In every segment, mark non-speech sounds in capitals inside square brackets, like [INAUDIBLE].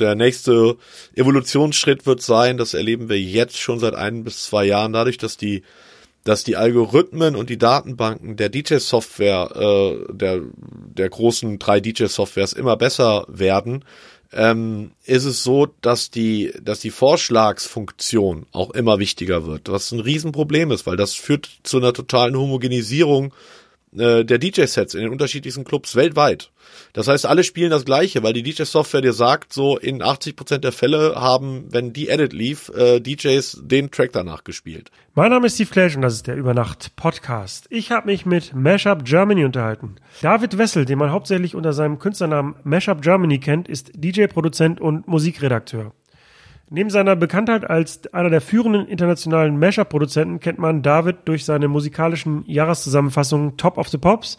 der nächste Evolutionsschritt wird sein, das erleben wir jetzt schon seit ein bis zwei Jahren, dadurch, dass die dass die Algorithmen und die Datenbanken der DJ-Software, äh, der, der großen drei DJ-Softwares immer besser werden, ähm, ist es so, dass die, dass die Vorschlagsfunktion auch immer wichtiger wird, was ein Riesenproblem ist, weil das führt zu einer totalen Homogenisierung äh, der DJ-Sets in den unterschiedlichsten Clubs weltweit. Das heißt, alle spielen das Gleiche, weil die DJ-Software dir sagt, so in 80% der Fälle haben, wenn die Edit lief, äh, DJs den Track danach gespielt. Mein Name ist Steve Clash und das ist der Übernacht-Podcast. Ich habe mich mit Mashup Germany unterhalten. David Wessel, den man hauptsächlich unter seinem Künstlernamen Mashup Germany kennt, ist DJ-Produzent und Musikredakteur. Neben seiner Bekanntheit als einer der führenden internationalen Mashup-Produzenten kennt man David durch seine musikalischen Jahreszusammenfassungen Top of the Pops,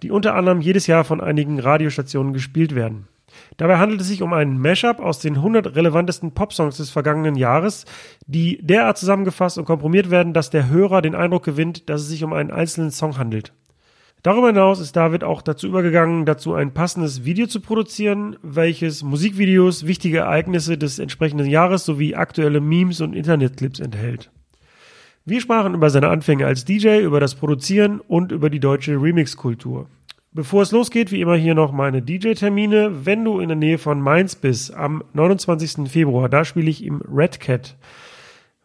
die unter anderem jedes Jahr von einigen Radiostationen gespielt werden. Dabei handelt es sich um einen Mashup aus den 100 relevantesten Popsongs des vergangenen Jahres, die derart zusammengefasst und komprimiert werden, dass der Hörer den Eindruck gewinnt, dass es sich um einen einzelnen Song handelt. Darüber hinaus ist David auch dazu übergegangen, dazu ein passendes Video zu produzieren, welches Musikvideos, wichtige Ereignisse des entsprechenden Jahres sowie aktuelle Memes und Internetclips enthält. Wir sprachen über seine Anfänge als DJ, über das Produzieren und über die deutsche Remix-Kultur. Bevor es losgeht, wie immer hier noch meine DJ-Termine. Wenn du in der Nähe von Mainz bist, am 29. Februar, da spiele ich im Red Cat.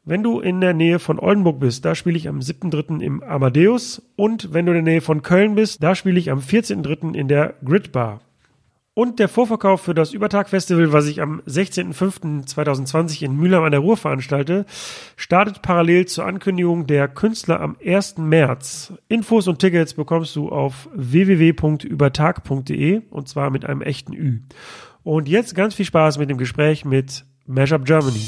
Wenn du in der Nähe von Oldenburg bist, da spiele ich am 7.3. im Amadeus. Und wenn du in der Nähe von Köln bist, da spiele ich am 14.3. in der Grid Bar. Und der Vorverkauf für das Übertag-Festival, was ich am 16.05.2020 in Mülheim an der Ruhr veranstalte, startet parallel zur Ankündigung der Künstler am 1. März. Infos und Tickets bekommst du auf www.übertag.de und zwar mit einem echten Ü. Und jetzt ganz viel Spaß mit dem Gespräch mit Mashup Germany.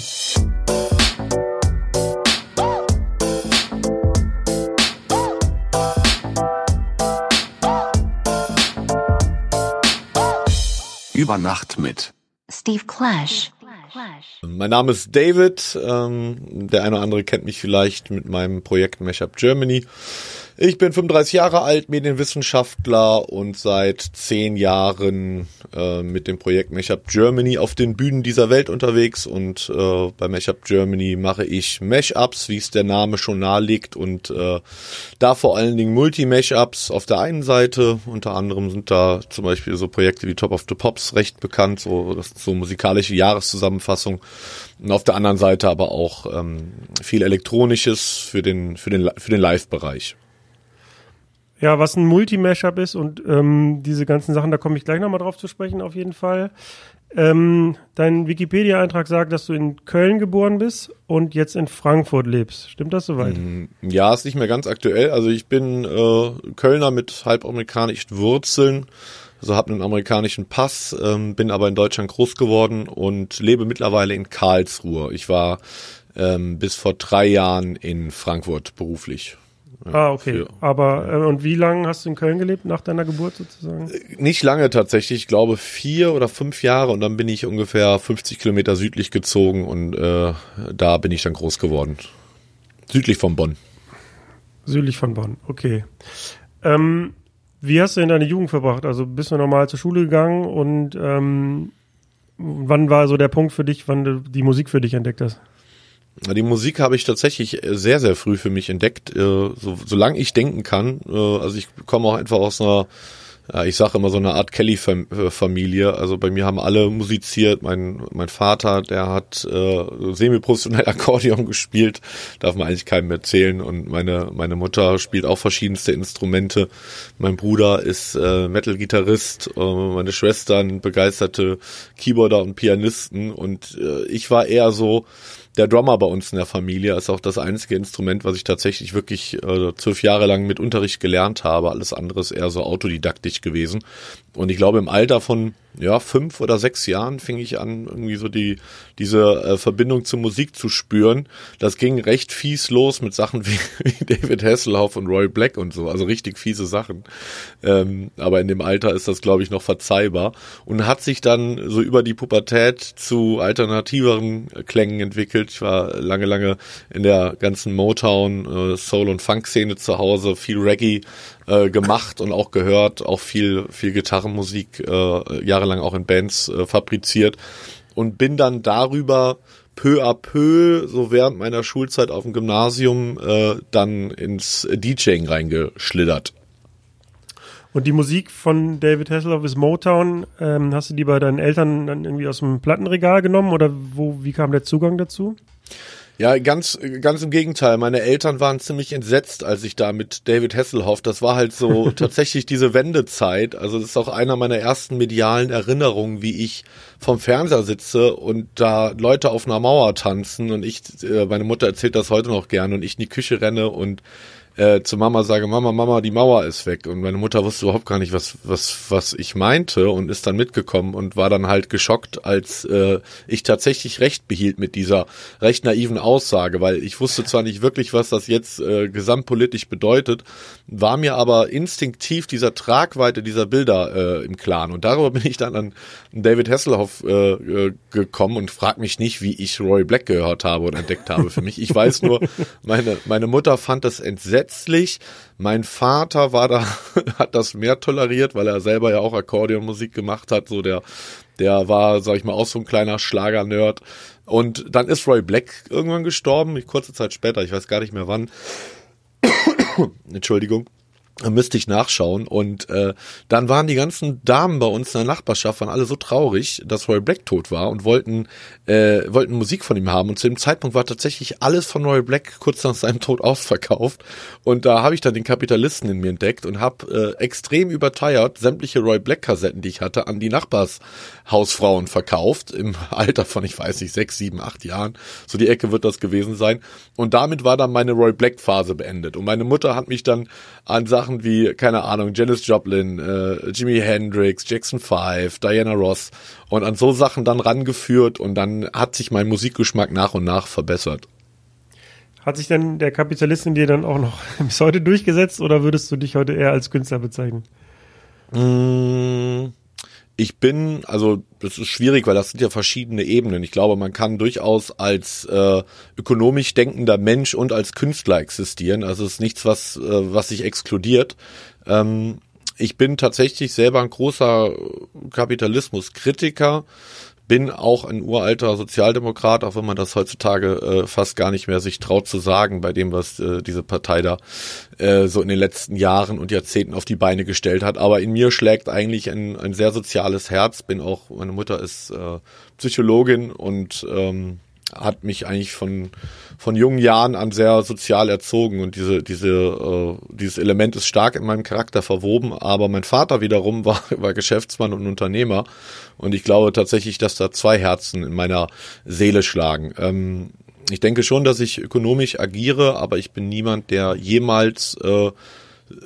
Über Nacht mit Steve Clash. Mein Name ist David. Ähm, der eine oder andere kennt mich vielleicht mit meinem Projekt Mashup Germany. Ich bin 35 Jahre alt, Medienwissenschaftler und seit zehn Jahren äh, mit dem Projekt Mashup Germany auf den Bühnen dieser Welt unterwegs und äh, bei Mashup Germany mache ich Mashups, wie es der Name schon nahelegt und äh, da vor allen Dingen Multi-Mashups auf der einen Seite, unter anderem sind da zum Beispiel so Projekte wie Top of the Pops recht bekannt, so das so musikalische Jahreszusammenfassung und auf der anderen Seite aber auch ähm, viel Elektronisches für den für den für den Live-Bereich. Ja, was ein Multi-Mashup ist und ähm, diese ganzen Sachen, da komme ich gleich nochmal drauf zu sprechen, auf jeden Fall. Ähm, dein Wikipedia-Eintrag sagt, dass du in Köln geboren bist und jetzt in Frankfurt lebst. Stimmt das soweit? Mm, ja, ist nicht mehr ganz aktuell. Also ich bin äh, Kölner mit halbamerikanischen Wurzeln, also habe einen amerikanischen Pass, ähm, bin aber in Deutschland groß geworden und lebe mittlerweile in Karlsruhe. Ich war ähm, bis vor drei Jahren in Frankfurt beruflich. Ah, okay. Für, Aber äh, und wie lange hast du in Köln gelebt nach deiner Geburt sozusagen? Nicht lange tatsächlich, ich glaube vier oder fünf Jahre und dann bin ich ungefähr 50 Kilometer südlich gezogen und äh, da bin ich dann groß geworden. Südlich von Bonn. Südlich von Bonn, okay. Ähm, wie hast du denn deine Jugend verbracht? Also bist du normal zur Schule gegangen und ähm, wann war so der Punkt für dich, wann du die Musik für dich entdeckt hast? Die Musik habe ich tatsächlich sehr, sehr früh für mich entdeckt, äh, so, solange ich denken kann. Äh, also ich komme auch einfach aus einer, ich sage immer so eine Art Kelly-Familie. Also bei mir haben alle musiziert. Mein, mein Vater, der hat äh, semi-professionell [LAUGHS] Akkordeon gespielt, darf man eigentlich keinem erzählen. Und meine, meine Mutter spielt auch verschiedenste Instrumente. Mein Bruder ist äh, Metal-Gitarrist, äh, meine Schwestern begeisterte Keyboarder und Pianisten. Und äh, ich war eher so, der Drummer bei uns in der Familie ist auch das einzige Instrument, was ich tatsächlich wirklich äh, zwölf Jahre lang mit Unterricht gelernt habe. Alles andere ist eher so autodidaktisch gewesen. Und ich glaube, im Alter von ja, fünf oder sechs Jahren fing ich an, irgendwie so die, diese äh, Verbindung zur Musik zu spüren. Das ging recht fies los mit Sachen [LAUGHS] wie, wie David Hasselhoff und Roy Black und so, also richtig fiese Sachen. Ähm, aber in dem Alter ist das, glaube ich, noch verzeihbar und hat sich dann so über die Pubertät zu alternativeren Klängen entwickelt. Ich war lange, lange in der ganzen Motown, äh, Soul- und Funk-Szene zu Hause, viel Reggae, äh, gemacht und auch gehört, auch viel, viel Gitarrenmusik, äh, jahrelang auch in Bands äh, fabriziert. und bin dann darüber peu à peu, so während meiner Schulzeit auf dem Gymnasium, äh, dann ins DJing reingeschlittert. Und die Musik von David Hasselhoff ist Motown. Ähm, hast du die bei deinen Eltern dann irgendwie aus dem Plattenregal genommen oder wo, wie kam der Zugang dazu? Ja, ganz, ganz im Gegenteil. Meine Eltern waren ziemlich entsetzt, als ich da mit David Hasselhoff, das war halt so [LAUGHS] tatsächlich diese Wendezeit. Also das ist auch einer meiner ersten medialen Erinnerungen, wie ich vom Fernseher sitze und da Leute auf einer Mauer tanzen und ich, äh, meine Mutter erzählt das heute noch gern und ich in die Küche renne und äh, zu Mama sage, Mama, Mama, die Mauer ist weg. Und meine Mutter wusste überhaupt gar nicht, was, was, was ich meinte und ist dann mitgekommen und war dann halt geschockt, als äh, ich tatsächlich recht behielt mit dieser recht naiven Aussage, weil ich wusste zwar nicht wirklich, was das jetzt äh, gesamtpolitisch bedeutet, war mir aber instinktiv dieser Tragweite dieser Bilder äh, im Klaren. Und darüber bin ich dann an David Hasselhoff äh, äh, gekommen und frag mich nicht, wie ich Roy Black gehört habe und entdeckt habe für mich. Ich weiß nur, meine, meine Mutter fand das entsetzt grundsätzlich. Mein Vater war da, [LAUGHS] hat das mehr toleriert, weil er selber ja auch Akkordeonmusik gemacht hat. So der, der war, sag ich mal, auch so ein kleiner Schlager-Nerd. Und dann ist Roy Black irgendwann gestorben, kurze Zeit später, ich weiß gar nicht mehr wann. [COUGHS] Entschuldigung müsste ich nachschauen. Und äh, dann waren die ganzen Damen bei uns in der Nachbarschaft, waren alle so traurig, dass Roy Black tot war und wollten, äh, wollten Musik von ihm haben. Und zu dem Zeitpunkt war tatsächlich alles von Roy Black kurz nach seinem Tod [LAUGHS] ausverkauft. Und da habe ich dann den Kapitalisten in mir entdeckt und habe äh, extrem überteuert sämtliche Roy Black-Kassetten, die ich hatte, an die Nachbarshausfrauen verkauft. Im [LAUGHS] Alter von, ich weiß nicht, sechs, sieben, acht Jahren. So die Ecke wird das gewesen sein. Und damit war dann meine Roy Black-Phase beendet. Und meine Mutter hat mich dann an Sachen Sachen wie, keine Ahnung, Janis Joplin, äh, Jimi Hendrix, Jackson 5, Diana Ross und an so Sachen dann rangeführt und dann hat sich mein Musikgeschmack nach und nach verbessert. Hat sich denn der Kapitalist in dir dann auch noch [LAUGHS] bis heute durchgesetzt oder würdest du dich heute eher als Künstler bezeichnen? Mmh ich bin, also das ist schwierig, weil das sind ja verschiedene Ebenen. Ich glaube, man kann durchaus als äh, ökonomisch denkender Mensch und als Künstler existieren. Also es ist nichts, was, äh, was sich exkludiert. Ähm, ich bin tatsächlich selber ein großer Kapitalismuskritiker bin auch ein uralter Sozialdemokrat, auch wenn man das heutzutage äh, fast gar nicht mehr sich traut zu sagen, bei dem, was äh, diese Partei da äh, so in den letzten Jahren und Jahrzehnten auf die Beine gestellt hat. Aber in mir schlägt eigentlich ein, ein sehr soziales Herz. Bin auch, meine Mutter ist äh, Psychologin und ähm, hat mich eigentlich von von jungen Jahren an sehr sozial erzogen und diese diese äh, dieses Element ist stark in meinem Charakter verwoben. Aber mein Vater wiederum [LAUGHS] war war Geschäftsmann und Unternehmer und ich glaube tatsächlich, dass da zwei Herzen in meiner Seele schlagen. Ähm, ich denke schon, dass ich ökonomisch agiere, aber ich bin niemand, der jemals äh,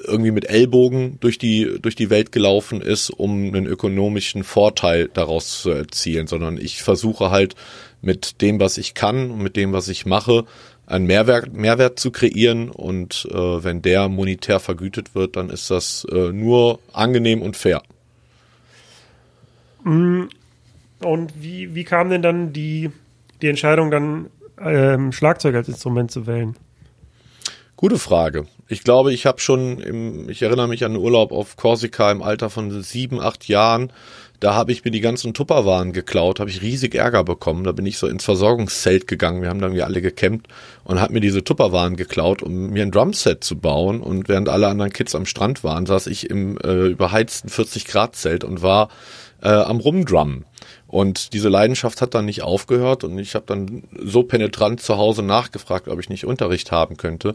irgendwie mit Ellbogen durch die, durch die Welt gelaufen ist, um einen ökonomischen Vorteil daraus zu erzielen, sondern ich versuche halt mit dem, was ich kann und mit dem, was ich mache, einen Mehrwert, Mehrwert zu kreieren und äh, wenn der monetär vergütet wird, dann ist das äh, nur angenehm und fair. Mm, und wie, wie kam denn dann die, die Entscheidung, dann ähm, Schlagzeug als Instrument zu wählen? Gute Frage. Ich glaube, ich habe schon, im, ich erinnere mich an einen Urlaub auf Korsika im Alter von sieben, acht Jahren da habe ich mir die ganzen Tupperwaren geklaut, habe ich riesig Ärger bekommen. Da bin ich so ins Versorgungszelt gegangen. Wir haben dann wir alle gecampt und habe mir diese Tupperwaren geklaut, um mir ein Drumset zu bauen. Und während alle anderen Kids am Strand waren, saß ich im äh, überheizten 40 Grad Zelt und war äh, am Rumdrummen. Und diese Leidenschaft hat dann nicht aufgehört und ich habe dann so penetrant zu Hause nachgefragt, ob ich nicht Unterricht haben könnte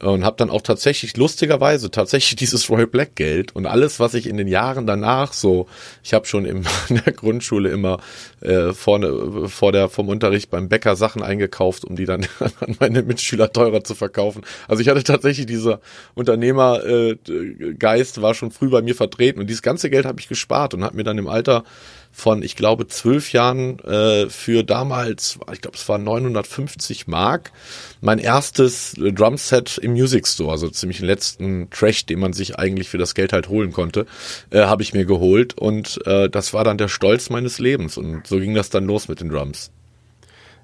und habe dann auch tatsächlich lustigerweise tatsächlich [LAUGHS] dieses Roy Black Geld und alles, was ich in den Jahren danach so, ich habe schon [LAUGHS] in der Grundschule immer äh, vorne vor der vom Unterricht beim Bäcker Sachen eingekauft, um die dann [LAUGHS] an meine Mitschüler teurer zu verkaufen. Also ich hatte tatsächlich dieser Unternehmergeist äh, war schon früh bei mir vertreten und dieses ganze Geld habe ich gespart und habe mir dann im Alter von, ich glaube, zwölf Jahren äh, für damals, ich glaube, es war 950 Mark, mein erstes Drumset im Music Store, also ziemlich den letzten Trash, den man sich eigentlich für das Geld halt holen konnte, äh, habe ich mir geholt und äh, das war dann der Stolz meines Lebens und so ging das dann los mit den Drums.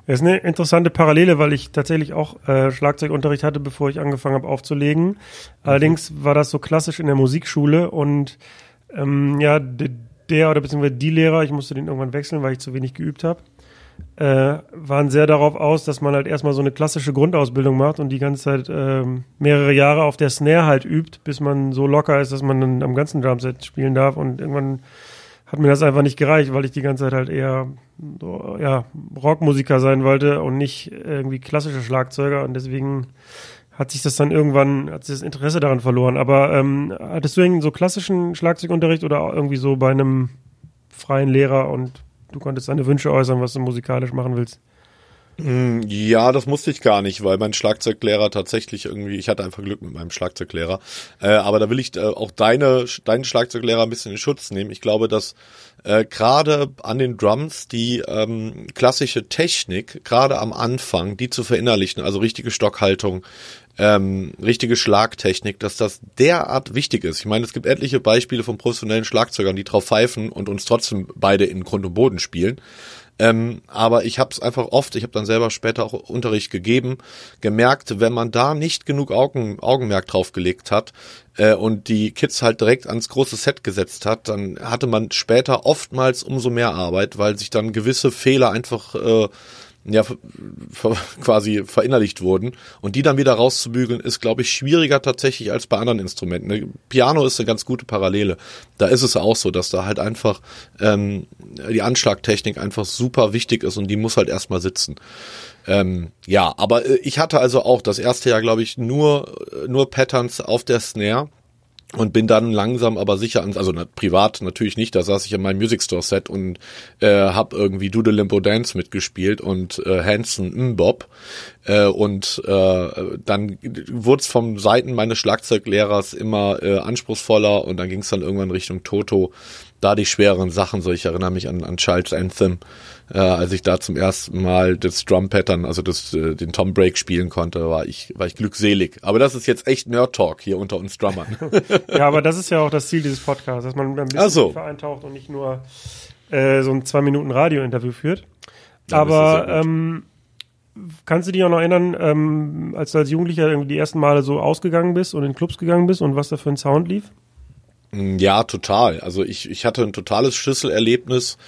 Das ist eine interessante Parallele, weil ich tatsächlich auch äh, Schlagzeugunterricht hatte, bevor ich angefangen habe aufzulegen. Allerdings war das so klassisch in der Musikschule und ähm, ja, der oder beziehungsweise die Lehrer, ich musste den irgendwann wechseln, weil ich zu wenig geübt habe, äh, waren sehr darauf aus, dass man halt erstmal so eine klassische Grundausbildung macht und die ganze Zeit ähm, mehrere Jahre auf der Snare halt übt, bis man so locker ist, dass man dann am ganzen Drumset spielen darf. Und irgendwann hat mir das einfach nicht gereicht, weil ich die ganze Zeit halt eher so, ja, Rockmusiker sein wollte und nicht irgendwie klassische Schlagzeuger. Und deswegen hat sich das dann irgendwann, hat sich das Interesse daran verloren. Aber ähm, hattest du irgendwie so klassischen Schlagzeugunterricht oder irgendwie so bei einem freien Lehrer und du konntest deine Wünsche äußern, was du musikalisch machen willst? Hm, ja, das musste ich gar nicht, weil mein Schlagzeuglehrer tatsächlich irgendwie, ich hatte einfach Glück mit meinem Schlagzeuglehrer. Äh, aber da will ich äh, auch deine, deinen Schlagzeuglehrer ein bisschen in Schutz nehmen. Ich glaube, dass äh, gerade an den Drums die ähm, klassische Technik, gerade am Anfang, die zu verinnerlichen, also richtige Stockhaltung, ähm, richtige Schlagtechnik, dass das derart wichtig ist. Ich meine, es gibt etliche Beispiele von professionellen Schlagzeugern, die drauf pfeifen und uns trotzdem beide in Grund und Boden spielen. Ähm, aber ich habe es einfach oft, ich habe dann selber später auch Unterricht gegeben, gemerkt, wenn man da nicht genug Augen, Augenmerk drauf gelegt hat äh, und die Kids halt direkt ans große Set gesetzt hat, dann hatte man später oftmals umso mehr Arbeit, weil sich dann gewisse Fehler einfach äh, ja quasi verinnerlicht wurden und die dann wieder rauszubügeln ist glaube ich schwieriger tatsächlich als bei anderen Instrumenten. Ne, Piano ist eine ganz gute Parallele. Da ist es auch so, dass da halt einfach ähm, die Anschlagtechnik einfach super wichtig ist und die muss halt erstmal sitzen. Ähm, ja, aber äh, ich hatte also auch das erste Jahr glaube ich nur nur Patterns auf der Snare und bin dann langsam aber sicher ans, also privat natürlich nicht, da saß ich in meinem Music Store Set und äh, habe irgendwie Doodle Limbo Dance mitgespielt und äh, Hanson Mbob. Äh, und äh, dann wurde es vom Seiten meines Schlagzeuglehrers immer äh, anspruchsvoller und dann ging es dann irgendwann Richtung Toto. Da die schweren Sachen, so ich erinnere mich an, an Child's Anthem, äh, als ich da zum ersten Mal das Drum Pattern, also das, äh, den Tom Break spielen konnte, war ich, war ich glückselig. Aber das ist jetzt echt Nerd Talk hier unter uns Drummern. [LAUGHS] ja, aber das ist ja auch das Ziel dieses Podcasts, dass man ein bisschen so. eintaucht und nicht nur äh, so ein zwei Minuten Radio-Interview führt. Ja, aber ähm, kannst du dich auch noch erinnern, ähm, als du als Jugendlicher irgendwie die ersten Male so ausgegangen bist und in Clubs gegangen bist und was da für ein Sound lief? Ja, total. Also ich, ich hatte ein totales Schlüsselerlebnis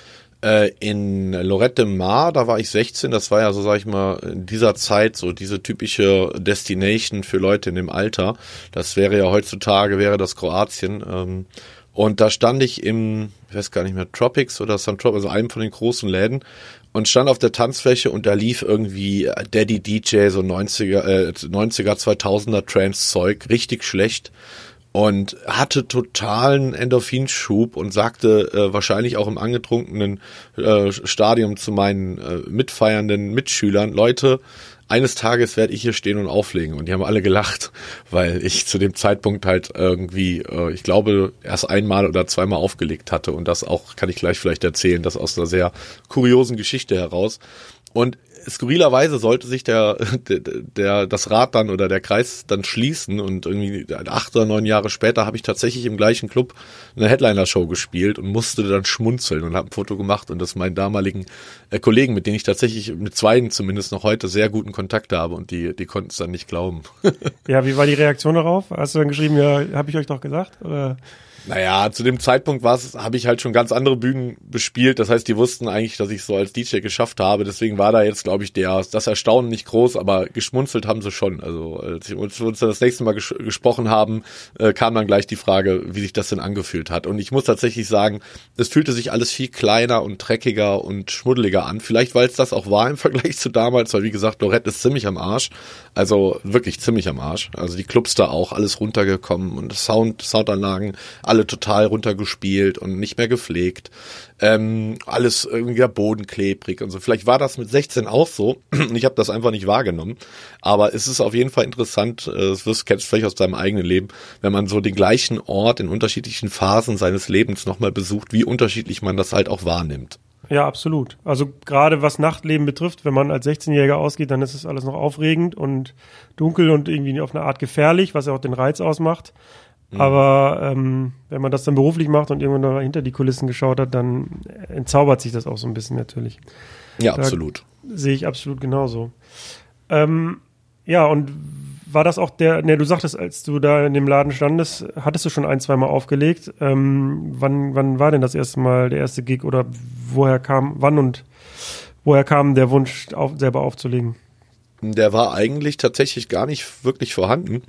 äh, in Lorette Mar, da war ich 16, das war ja so, sag ich mal, in dieser Zeit so diese typische Destination für Leute in dem Alter. Das wäre ja heutzutage, wäre das Kroatien. Ähm, und da stand ich im, ich weiß gar nicht mehr, Tropics oder Sun also einem von den großen Läden und stand auf der Tanzfläche und da lief irgendwie Daddy DJ, so 90er, äh, 90er, 2000er Trance-Zeug, richtig schlecht und hatte totalen Endorphinschub und sagte äh, wahrscheinlich auch im angetrunkenen äh, Stadium zu meinen äh, mitfeiernden Mitschülern, Leute, eines Tages werde ich hier stehen und auflegen. Und die haben alle gelacht, weil ich zu dem Zeitpunkt halt irgendwie, äh, ich glaube, erst einmal oder zweimal aufgelegt hatte. Und das auch, kann ich gleich vielleicht erzählen, das aus einer sehr kuriosen Geschichte heraus. Und skurrilerweise sollte sich der, [LAUGHS] der, der, das Rad dann oder der Kreis dann schließen und irgendwie acht oder neun Jahre später habe ich tatsächlich im gleichen Club eine Headliner-Show gespielt und musste dann schmunzeln und habe ein Foto gemacht und das meinen damaligen äh, Kollegen, mit denen ich tatsächlich mit zweien zumindest noch heute sehr guten Kontakt habe und die, die konnten es dann nicht glauben. [LAUGHS] ja, wie war die Reaktion darauf? Hast du dann geschrieben, ja, habe ich euch doch gesagt? Oder? Naja, zu dem Zeitpunkt habe ich halt schon ganz andere Bühnen bespielt. Das heißt, die wussten eigentlich, dass ich so als DJ geschafft habe. Deswegen war da jetzt, glaube ich, der das Erstaunen nicht groß, aber geschmunzelt haben sie schon. Also als wir uns dann das nächste Mal ges gesprochen haben, äh, kam dann gleich die Frage, wie sich das denn angefühlt hat. Und ich muss tatsächlich sagen, es fühlte sich alles viel kleiner und dreckiger und schmuddeliger an. Vielleicht, weil es das auch war im [LAUGHS] Vergleich zu damals, weil wie gesagt, Lorette ist ziemlich am Arsch. Also wirklich ziemlich am Arsch. Also die Clubs da auch, alles runtergekommen und Sound, Soundanlagen, alle total runtergespielt und nicht mehr gepflegt. Ähm, alles irgendwie der Boden klebrig und so. Vielleicht war das mit 16 auch so. ich habe das einfach nicht wahrgenommen. Aber es ist auf jeden Fall interessant, äh, das wirst, kennst vielleicht aus deinem eigenen Leben, wenn man so den gleichen Ort in unterschiedlichen Phasen seines Lebens nochmal besucht, wie unterschiedlich man das halt auch wahrnimmt. Ja, absolut. Also gerade was Nachtleben betrifft, wenn man als 16-Jähriger ausgeht, dann ist es alles noch aufregend und dunkel und irgendwie auf eine Art gefährlich, was ja auch den Reiz ausmacht. Mhm. Aber ähm, wenn man das dann beruflich macht und irgendwann noch hinter die Kulissen geschaut hat, dann entzaubert sich das auch so ein bisschen natürlich. Ja, da absolut. Sehe ich absolut genauso. Ähm, Ja, und war das auch der, ne, du sagtest, als du da in dem Laden standest, hattest du schon ein, zwei Mal aufgelegt. Ähm, wann, wann war denn das erste Mal der erste Gig oder woher kam, wann und woher kam der Wunsch, auf, selber aufzulegen? Der war eigentlich tatsächlich gar nicht wirklich vorhanden.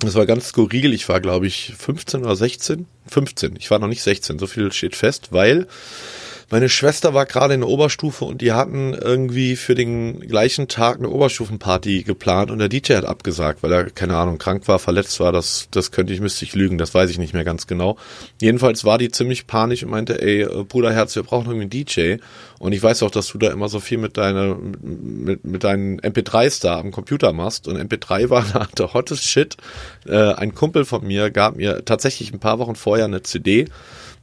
Das war ganz skurril. Ich war, glaube ich, 15 oder 16. 15. Ich war noch nicht 16. So viel steht fest, weil meine Schwester war gerade in der Oberstufe und die hatten irgendwie für den gleichen Tag eine Oberstufenparty geplant und der DJ hat abgesagt, weil er, keine Ahnung, krank war, verletzt war. Das, das könnte ich, müsste ich lügen, das weiß ich nicht mehr ganz genau. Jedenfalls war die ziemlich panisch und meinte, ey, äh, Bruderherz, wir brauchen irgendwie einen DJ. Und ich weiß auch, dass du da immer so viel mit deiner, mit, mit deinen MP3s da am Computer machst. Und MP3 war [LAUGHS] da der hottest Shit. Äh, ein Kumpel von mir gab mir tatsächlich ein paar Wochen vorher eine CD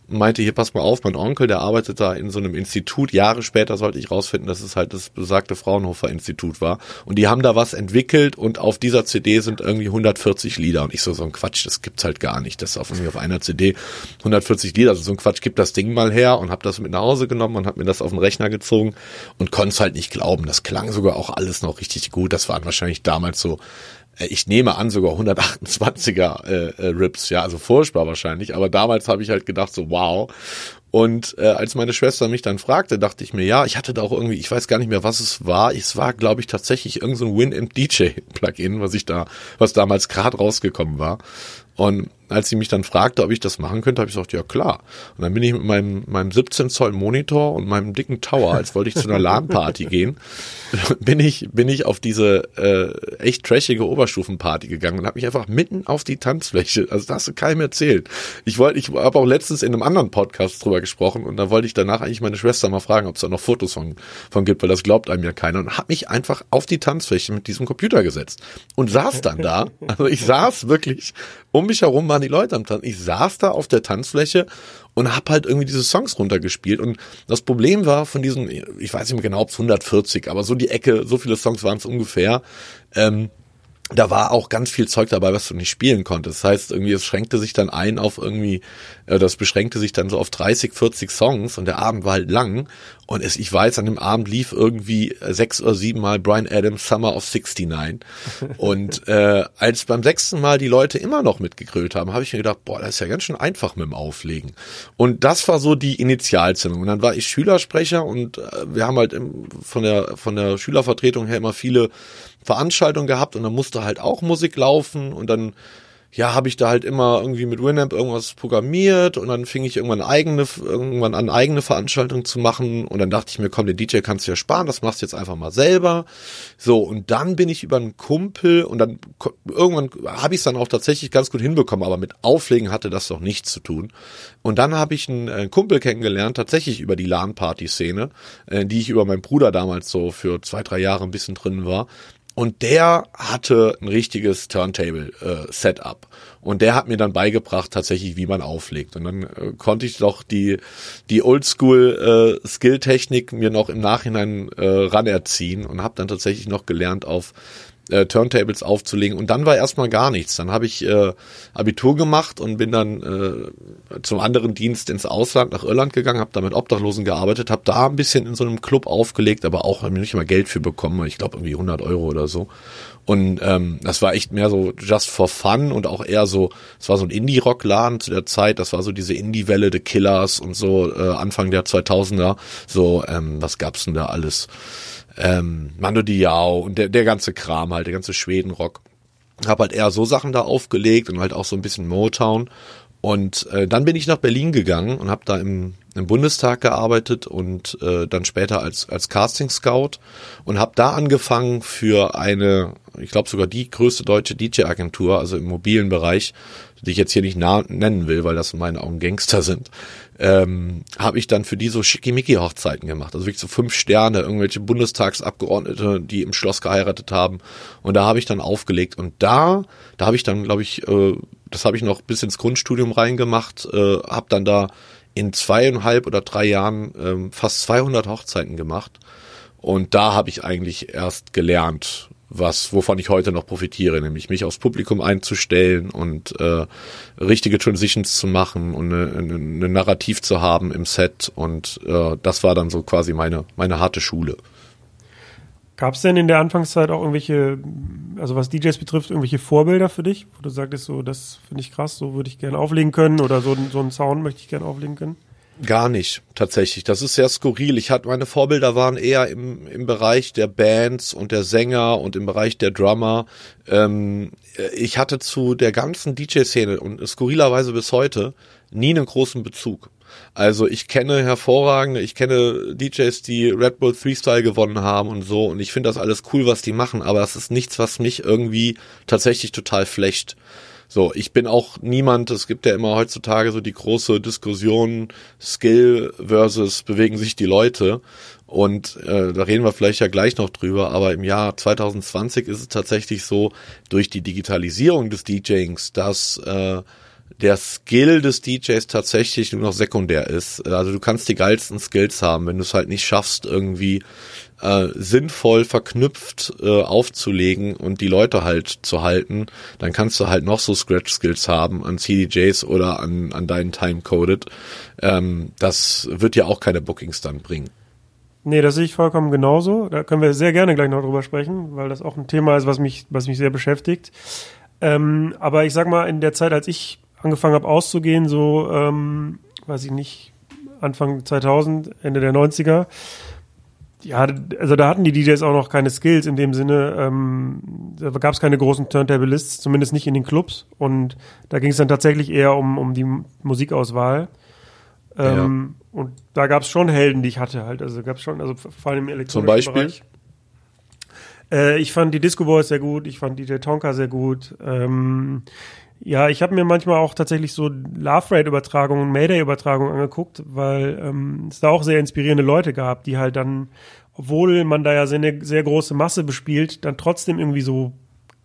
meinte, hier pass mal auf, mein Onkel, der arbeitet da in so einem Institut. Jahre später sollte ich rausfinden, dass es halt das besagte Fraunhofer Institut war. Und die haben da was entwickelt und auf dieser CD sind irgendwie 140 Lieder. Und ich so, so ein Quatsch, das gibt's halt gar nicht. Das ist auf, auf einer CD 140 Lieder. Also so ein Quatsch, gib das Ding mal her und hab das mit nach Hause genommen und hab mir das auf den Rechner gezogen und konnte es halt nicht glauben. Das klang sogar auch alles noch richtig gut. Das waren wahrscheinlich damals so ich nehme an, sogar 128er äh, äh, Rips, ja, also furchtbar wahrscheinlich, aber damals habe ich halt gedacht, so wow. Und äh, als meine Schwester mich dann fragte, dachte ich mir, ja, ich hatte da auch irgendwie, ich weiß gar nicht mehr, was es war. Es war, glaube ich, tatsächlich irgendein so Winamp DJ Plugin, was ich da, was damals gerade rausgekommen war. Und als sie mich dann fragte, ob ich das machen könnte, habe ich gesagt, ja klar. Und dann bin ich mit meinem, meinem 17 Zoll Monitor und meinem dicken Tower, als wollte ich zu einer LAN-Party [LAUGHS] gehen, bin ich, bin ich auf diese äh, echt trashige Oberstufenparty gegangen und habe mich einfach mitten auf die Tanzfläche, also das hast du keinem erzählt. Ich wollte, ich habe auch letztens in einem anderen Podcast drüber gesprochen und da wollte ich danach eigentlich meine Schwester mal fragen, ob es da noch Fotos von, von gibt, weil das glaubt einem ja keiner und habe mich einfach auf die Tanzfläche mit diesem Computer gesetzt und saß dann da. Also ich saß wirklich um mich herum waren die Leute am Tanzen. Ich saß da auf der Tanzfläche und hab halt irgendwie diese Songs runtergespielt. Und das Problem war von diesen, ich weiß nicht mehr genau, ob es 140, aber so die Ecke, so viele Songs waren es ungefähr. Ähm, da war auch ganz viel Zeug dabei, was du nicht spielen konntest. Das heißt, irgendwie, es schränkte sich dann ein auf irgendwie, äh, das beschränkte sich dann so auf 30, 40 Songs und der Abend war halt lang. Und es, ich weiß, an dem Abend lief irgendwie sechs oder sieben Mal Brian Adams Summer of 69. [LAUGHS] Und äh, als beim sechsten Mal die Leute immer noch mitgegrölt haben, habe ich mir gedacht, boah, das ist ja ganz schön einfach mit dem Auflegen. Und das war so die Initialzündung. Und dann war ich Schülersprecher und äh, wir haben halt im, von der von der Schülervertretung her immer viele Veranstaltung gehabt und dann musste halt auch Musik laufen und dann ja, habe ich da halt immer irgendwie mit Winamp irgendwas programmiert und dann fing ich irgendwann eigene, irgendwann an eigene Veranstaltungen zu machen und dann dachte ich mir, komm, den DJ kannst du ja sparen, das machst du jetzt einfach mal selber. So, und dann bin ich über einen Kumpel und dann irgendwann habe ich es dann auch tatsächlich ganz gut hinbekommen, aber mit Auflegen hatte das doch nichts zu tun. Und dann habe ich einen, einen Kumpel kennengelernt, tatsächlich über die LAN-Party-Szene, äh, die ich über meinen Bruder damals so für zwei, drei Jahre ein bisschen drin war. Und der hatte ein richtiges Turntable-Setup. Äh, und der hat mir dann beigebracht, tatsächlich, wie man auflegt. Und dann äh, konnte ich doch die, die Oldschool-Skill-Technik äh, mir noch im Nachhinein äh, ranerziehen und habe dann tatsächlich noch gelernt, auf äh, Turntables aufzulegen. Und dann war erstmal gar nichts. Dann habe ich äh, Abitur gemacht und bin dann äh, zum anderen Dienst ins Ausland nach Irland gegangen, habe da mit Obdachlosen gearbeitet, habe da ein bisschen in so einem Club aufgelegt, aber auch nicht mal Geld für bekommen. Ich glaube irgendwie 100 Euro oder so. Und ähm, das war echt mehr so just for fun und auch eher so, es war so ein Indie-Rock-Laden zu der Zeit, das war so diese Indie-Welle The Killers und so äh, Anfang der 2000er. So, ähm, was gab's denn da alles? Ähm, Mando Diao und der, der ganze Kram halt, der ganze Schwedenrock. Hab halt eher so Sachen da aufgelegt und halt auch so ein bisschen Motown. Und äh, dann bin ich nach Berlin gegangen und habe da im, im Bundestag gearbeitet und äh, dann später als als Casting Scout und habe da angefangen für eine, ich glaube sogar die größte deutsche DJ-Agentur, also im mobilen Bereich, die ich jetzt hier nicht nennen will, weil das in meinen Augen Gangster sind, ähm, habe ich dann für die so schickimicki-Hochzeiten gemacht. Also wirklich so fünf Sterne, irgendwelche Bundestagsabgeordnete, die im Schloss geheiratet haben. Und da habe ich dann aufgelegt. Und da, da habe ich dann, glaube ich, äh, das habe ich noch bis ins Grundstudium reingemacht, äh, habe dann da in zweieinhalb oder drei Jahren äh, fast 200 Hochzeiten gemacht. Und da habe ich eigentlich erst gelernt, was, wovon ich heute noch profitiere, nämlich mich aufs Publikum einzustellen und äh, richtige Transitions zu machen und eine, eine, eine Narrativ zu haben im Set. Und äh, das war dann so quasi meine, meine harte Schule. Gab es denn in der Anfangszeit auch irgendwelche, also was DJs betrifft, irgendwelche Vorbilder für dich, wo du sagtest, so, das finde ich krass, so würde ich gerne auflegen können oder so, so einen Sound möchte ich gerne auflegen können? Gar nicht, tatsächlich. Das ist sehr skurril. Ich hatte, meine Vorbilder waren eher im, im Bereich der Bands und der Sänger und im Bereich der Drummer. Ähm, ich hatte zu der ganzen DJ-Szene und skurrilerweise bis heute nie einen großen Bezug. Also ich kenne hervorragende, ich kenne DJs, die Red Bull Freestyle gewonnen haben und so und ich finde das alles cool, was die machen, aber das ist nichts, was mich irgendwie tatsächlich total flecht. So, ich bin auch niemand, es gibt ja immer heutzutage so die große Diskussion, Skill versus bewegen sich die Leute. Und äh, da reden wir vielleicht ja gleich noch drüber, aber im Jahr 2020 ist es tatsächlich so, durch die Digitalisierung des DJings, dass äh, der Skill des DJs tatsächlich nur noch sekundär ist. Also du kannst die geilsten Skills haben, wenn du es halt nicht schaffst, irgendwie äh, sinnvoll verknüpft äh, aufzulegen und die Leute halt zu halten, dann kannst du halt noch so Scratch-Skills haben an CDJs oder an, an deinen Timecoded. Ähm, das wird ja auch keine Bookings dann bringen. Nee, das sehe ich vollkommen genauso. Da können wir sehr gerne gleich noch drüber sprechen, weil das auch ein Thema ist, was mich, was mich sehr beschäftigt. Ähm, aber ich sag mal, in der Zeit, als ich angefangen habe auszugehen, so, ähm, weiß ich nicht, Anfang 2000, Ende der 90er. Ja, also da hatten die DJs auch noch keine Skills in dem Sinne. Ähm, da gab es keine großen Turntable-Lists, zumindest nicht in den Clubs. Und da ging es dann tatsächlich eher um, um die Musikauswahl. Ähm, ja. Und da gab es schon Helden, die ich hatte halt. Also gab es schon, also vor allem im elektronischen Zum Beispiel? Bereich. Äh, ich fand die Disco Boys sehr gut, ich fand DJ Tonka sehr gut. Ähm, ja, ich habe mir manchmal auch tatsächlich so Love Rate-Übertragungen, Mayday-Übertragungen angeguckt, weil ähm, es da auch sehr inspirierende Leute gab, die halt dann, obwohl man da ja sehr, eine sehr große Masse bespielt, dann trotzdem irgendwie so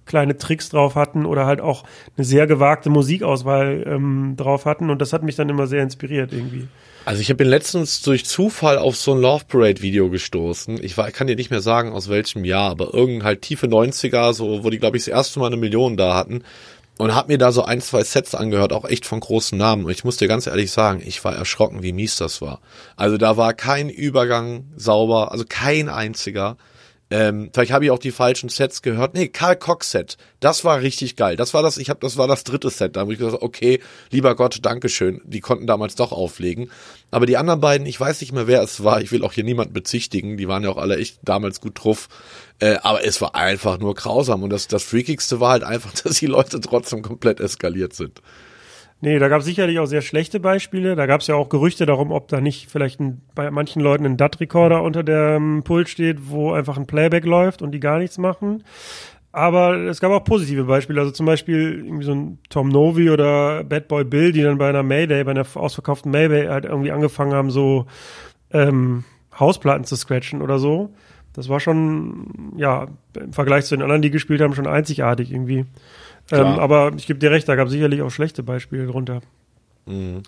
kleine Tricks drauf hatten oder halt auch eine sehr gewagte Musikauswahl ähm, drauf hatten und das hat mich dann immer sehr inspiriert irgendwie. Also ich bin letztens durch Zufall auf so ein Love Parade Video gestoßen. Ich, war, ich kann dir nicht mehr sagen aus welchem Jahr, aber irgendein halt tiefe 90er, so wo die glaube ich das erste Mal eine Million da hatten und habe mir da so ein, zwei Sets angehört, auch echt von großen Namen. Und ich muss dir ganz ehrlich sagen, ich war erschrocken, wie mies das war. Also da war kein Übergang sauber, also kein einziger. Ähm, vielleicht habe ich auch die falschen Sets gehört. Nee, Karl Cox Set. Das war richtig geil. Das war das, ich habe, das war das dritte Set. Da habe ich gesagt, okay, lieber Gott, Dankeschön. Die konnten damals doch auflegen. Aber die anderen beiden, ich weiß nicht mehr, wer es war. Ich will auch hier niemanden bezichtigen. Die waren ja auch alle echt damals gut drauf. Äh, aber es war einfach nur grausam. Und das, das Freakigste war halt einfach, [LAUGHS] dass die Leute trotzdem komplett eskaliert sind. Nee, da gab es sicherlich auch sehr schlechte Beispiele. Da gab es ja auch Gerüchte darum, ob da nicht vielleicht ein, bei manchen Leuten ein DAT-Recorder unter dem Pult steht, wo einfach ein Playback läuft und die gar nichts machen. Aber es gab auch positive Beispiele. Also zum Beispiel irgendwie so ein Tom Novi oder Bad Boy Bill, die dann bei einer Mayday, bei einer ausverkauften Mayday halt irgendwie angefangen haben, so ähm, Hausplatten zu scratchen oder so. Das war schon, ja, im Vergleich zu den anderen, die gespielt haben, schon einzigartig irgendwie. Ähm, aber ich gebe dir recht, da gab es sicherlich auch schlechte Beispiele drunter. Mhm.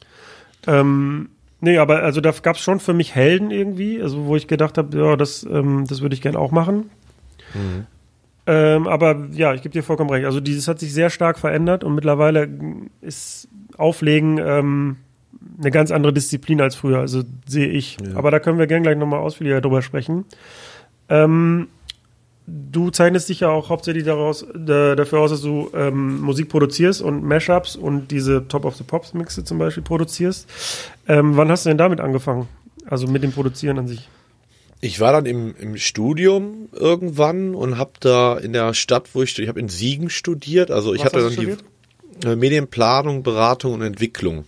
Ähm, nee, aber also da gab es schon für mich Helden irgendwie, also wo ich gedacht habe, ja, das, ähm, das würde ich gern auch machen. Mhm. Ähm, aber ja, ich gebe dir vollkommen recht. Also dieses hat sich sehr stark verändert und mittlerweile ist Auflegen ähm, eine ganz andere Disziplin als früher, also sehe ich. Ja. Aber da können wir gern gleich nochmal ausführlicher drüber sprechen. Ähm, du zeichnest dich ja auch hauptsächlich daraus, äh, dafür aus, dass du ähm, Musik produzierst und Mashups und diese Top of the Pops Mixe zum Beispiel produzierst. Ähm, wann hast du denn damit angefangen? Also mit dem Produzieren an sich? Ich war dann im, im Studium irgendwann und habe da in der Stadt, wo ich, ich habe in Siegen studiert, also ich Was hatte dann studiert? die äh, Medienplanung, Beratung und Entwicklung.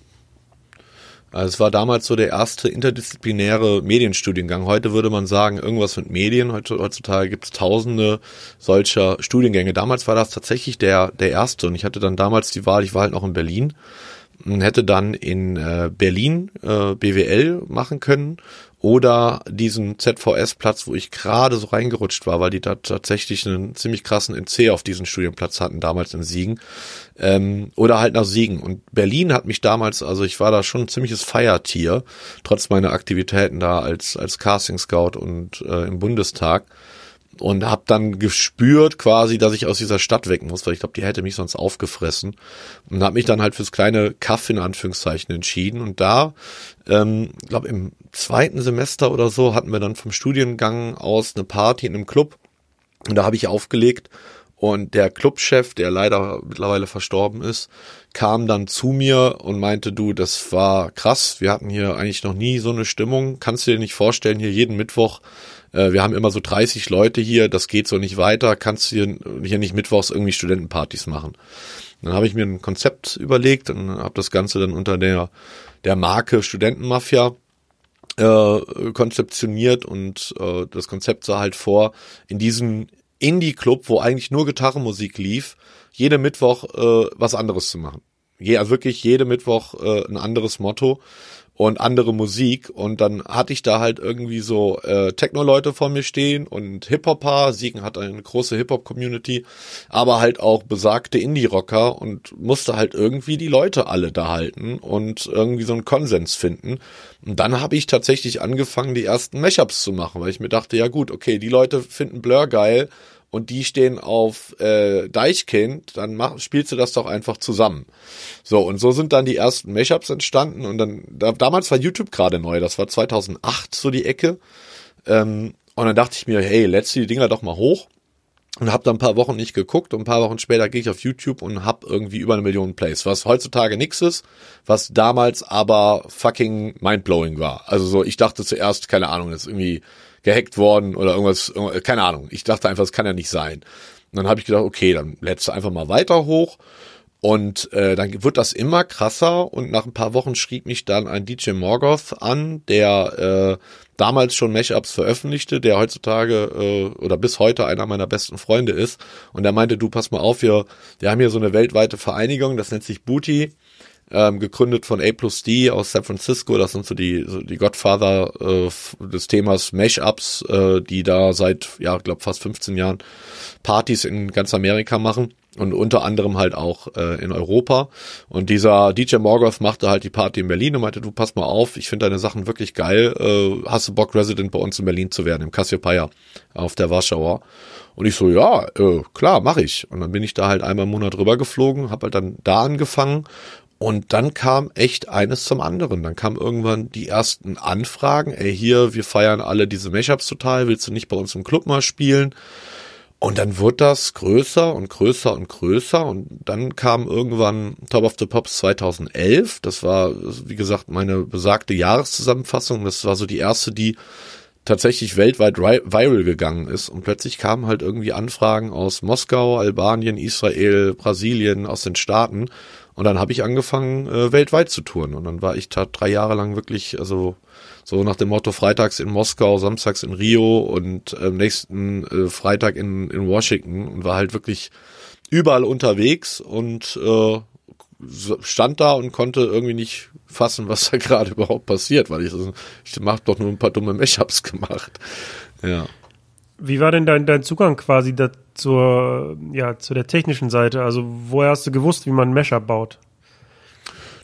Also es war damals so der erste interdisziplinäre Medienstudiengang. Heute würde man sagen, irgendwas mit Medien. Heutzutage gibt es tausende solcher Studiengänge. Damals war das tatsächlich der, der erste und ich hatte dann damals die Wahl, ich war halt noch in Berlin und hätte dann in äh, Berlin äh, BWL machen können oder diesen ZVS-Platz, wo ich gerade so reingerutscht war, weil die da tatsächlich einen ziemlich krassen NC auf diesen Studienplatz hatten, damals in Siegen, ähm, oder halt nach Siegen. Und Berlin hat mich damals, also ich war da schon ein ziemliches Feiertier, trotz meiner Aktivitäten da als, als Casting-Scout und äh, im Bundestag und habe dann gespürt quasi, dass ich aus dieser Stadt weg muss, weil ich glaube, die hätte mich sonst aufgefressen. Und habe mich dann halt fürs kleine Kaff in Anführungszeichen entschieden. Und da, ähm, glaube im zweiten Semester oder so hatten wir dann vom Studiengang aus eine Party in einem Club. Und da habe ich aufgelegt und der Clubchef, der leider mittlerweile verstorben ist, kam dann zu mir und meinte, du, das war krass, wir hatten hier eigentlich noch nie so eine Stimmung, kannst du dir nicht vorstellen, hier jeden Mittwoch, äh, wir haben immer so 30 Leute hier, das geht so nicht weiter, kannst du hier, hier nicht mittwochs irgendwie Studentenpartys machen. Dann habe ich mir ein Konzept überlegt und habe das Ganze dann unter der, der Marke Studentenmafia äh, konzeptioniert. Und äh, das Konzept sah halt vor, in diesem Indie-Club, wo eigentlich nur Gitarrenmusik lief, jede Mittwoch äh, was anderes zu machen. Ja, wirklich jede Mittwoch äh, ein anderes Motto und andere Musik und dann hatte ich da halt irgendwie so äh, Techno-Leute vor mir stehen und Hip-Hopper, Siegen hat eine große Hip-Hop-Community, aber halt auch besagte Indie-Rocker und musste halt irgendwie die Leute alle da halten und irgendwie so einen Konsens finden. Und dann habe ich tatsächlich angefangen, die ersten Mashups zu machen, weil ich mir dachte, ja gut, okay, die Leute finden Blur geil, und die stehen auf äh, Deichkind, dann mach, spielst du das doch einfach zusammen. So, und so sind dann die ersten Mashups entstanden und dann, da, damals war YouTube gerade neu, das war 2008 so die Ecke. Ähm, und dann dachte ich mir, hey, let's die Dinger doch mal hoch und habe dann ein paar Wochen nicht geguckt und ein paar Wochen später gehe ich auf YouTube und hab irgendwie über eine Million Plays, was heutzutage nix ist, was damals aber fucking mindblowing war. Also so, ich dachte zuerst, keine Ahnung, das ist irgendwie gehackt worden oder irgendwas, keine Ahnung. Ich dachte einfach, das kann ja nicht sein. Und dann habe ich gedacht, okay, dann lädst du einfach mal weiter hoch. Und äh, dann wird das immer krasser und nach ein paar Wochen schrieb mich dann ein DJ Morgoth an, der äh, damals schon Mashups veröffentlichte, der heutzutage äh, oder bis heute einer meiner besten Freunde ist. Und der meinte, du pass mal auf, wir, wir haben hier so eine weltweite Vereinigung, das nennt sich Booty ähm, gegründet von A plus D aus San Francisco. Das sind so die, so die Godfather äh, des Themas Mashups, äh, die da seit, ja, glaube fast 15 Jahren Partys in ganz Amerika machen und unter anderem halt auch äh, in Europa. Und dieser DJ Morgoth machte halt die Party in Berlin und meinte, du pass mal auf, ich finde deine Sachen wirklich geil. Äh, hast du Bock, Resident bei uns in Berlin zu werden, im Cassiopeia auf der Warschauer? Und ich so, ja, äh, klar, mache ich. Und dann bin ich da halt einmal im Monat rüber geflogen, habe halt dann da angefangen und dann kam echt eines zum anderen. Dann kamen irgendwann die ersten Anfragen. Ey, hier, wir feiern alle diese Mashups total. Willst du nicht bei uns im Club mal spielen? Und dann wurde das größer und größer und größer. Und dann kam irgendwann Top of the Pops 2011. Das war, wie gesagt, meine besagte Jahreszusammenfassung. Das war so die erste, die tatsächlich weltweit viral gegangen ist. Und plötzlich kamen halt irgendwie Anfragen aus Moskau, Albanien, Israel, Brasilien, aus den Staaten. Und dann habe ich angefangen, äh, weltweit zu touren. Und dann war ich da drei Jahre lang wirklich, also so nach dem Motto freitags in Moskau, samstags in Rio und äh, nächsten äh, Freitag in, in Washington und war halt wirklich überall unterwegs und äh, stand da und konnte irgendwie nicht fassen, was da [LAUGHS] gerade überhaupt passiert, weil ich, ich mach doch nur ein paar dumme Mashups gemacht. Ja. Wie war denn dein, dein Zugang quasi da, zur, ja, zu der technischen Seite? Also woher hast du gewusst, wie man ein Mashup baut?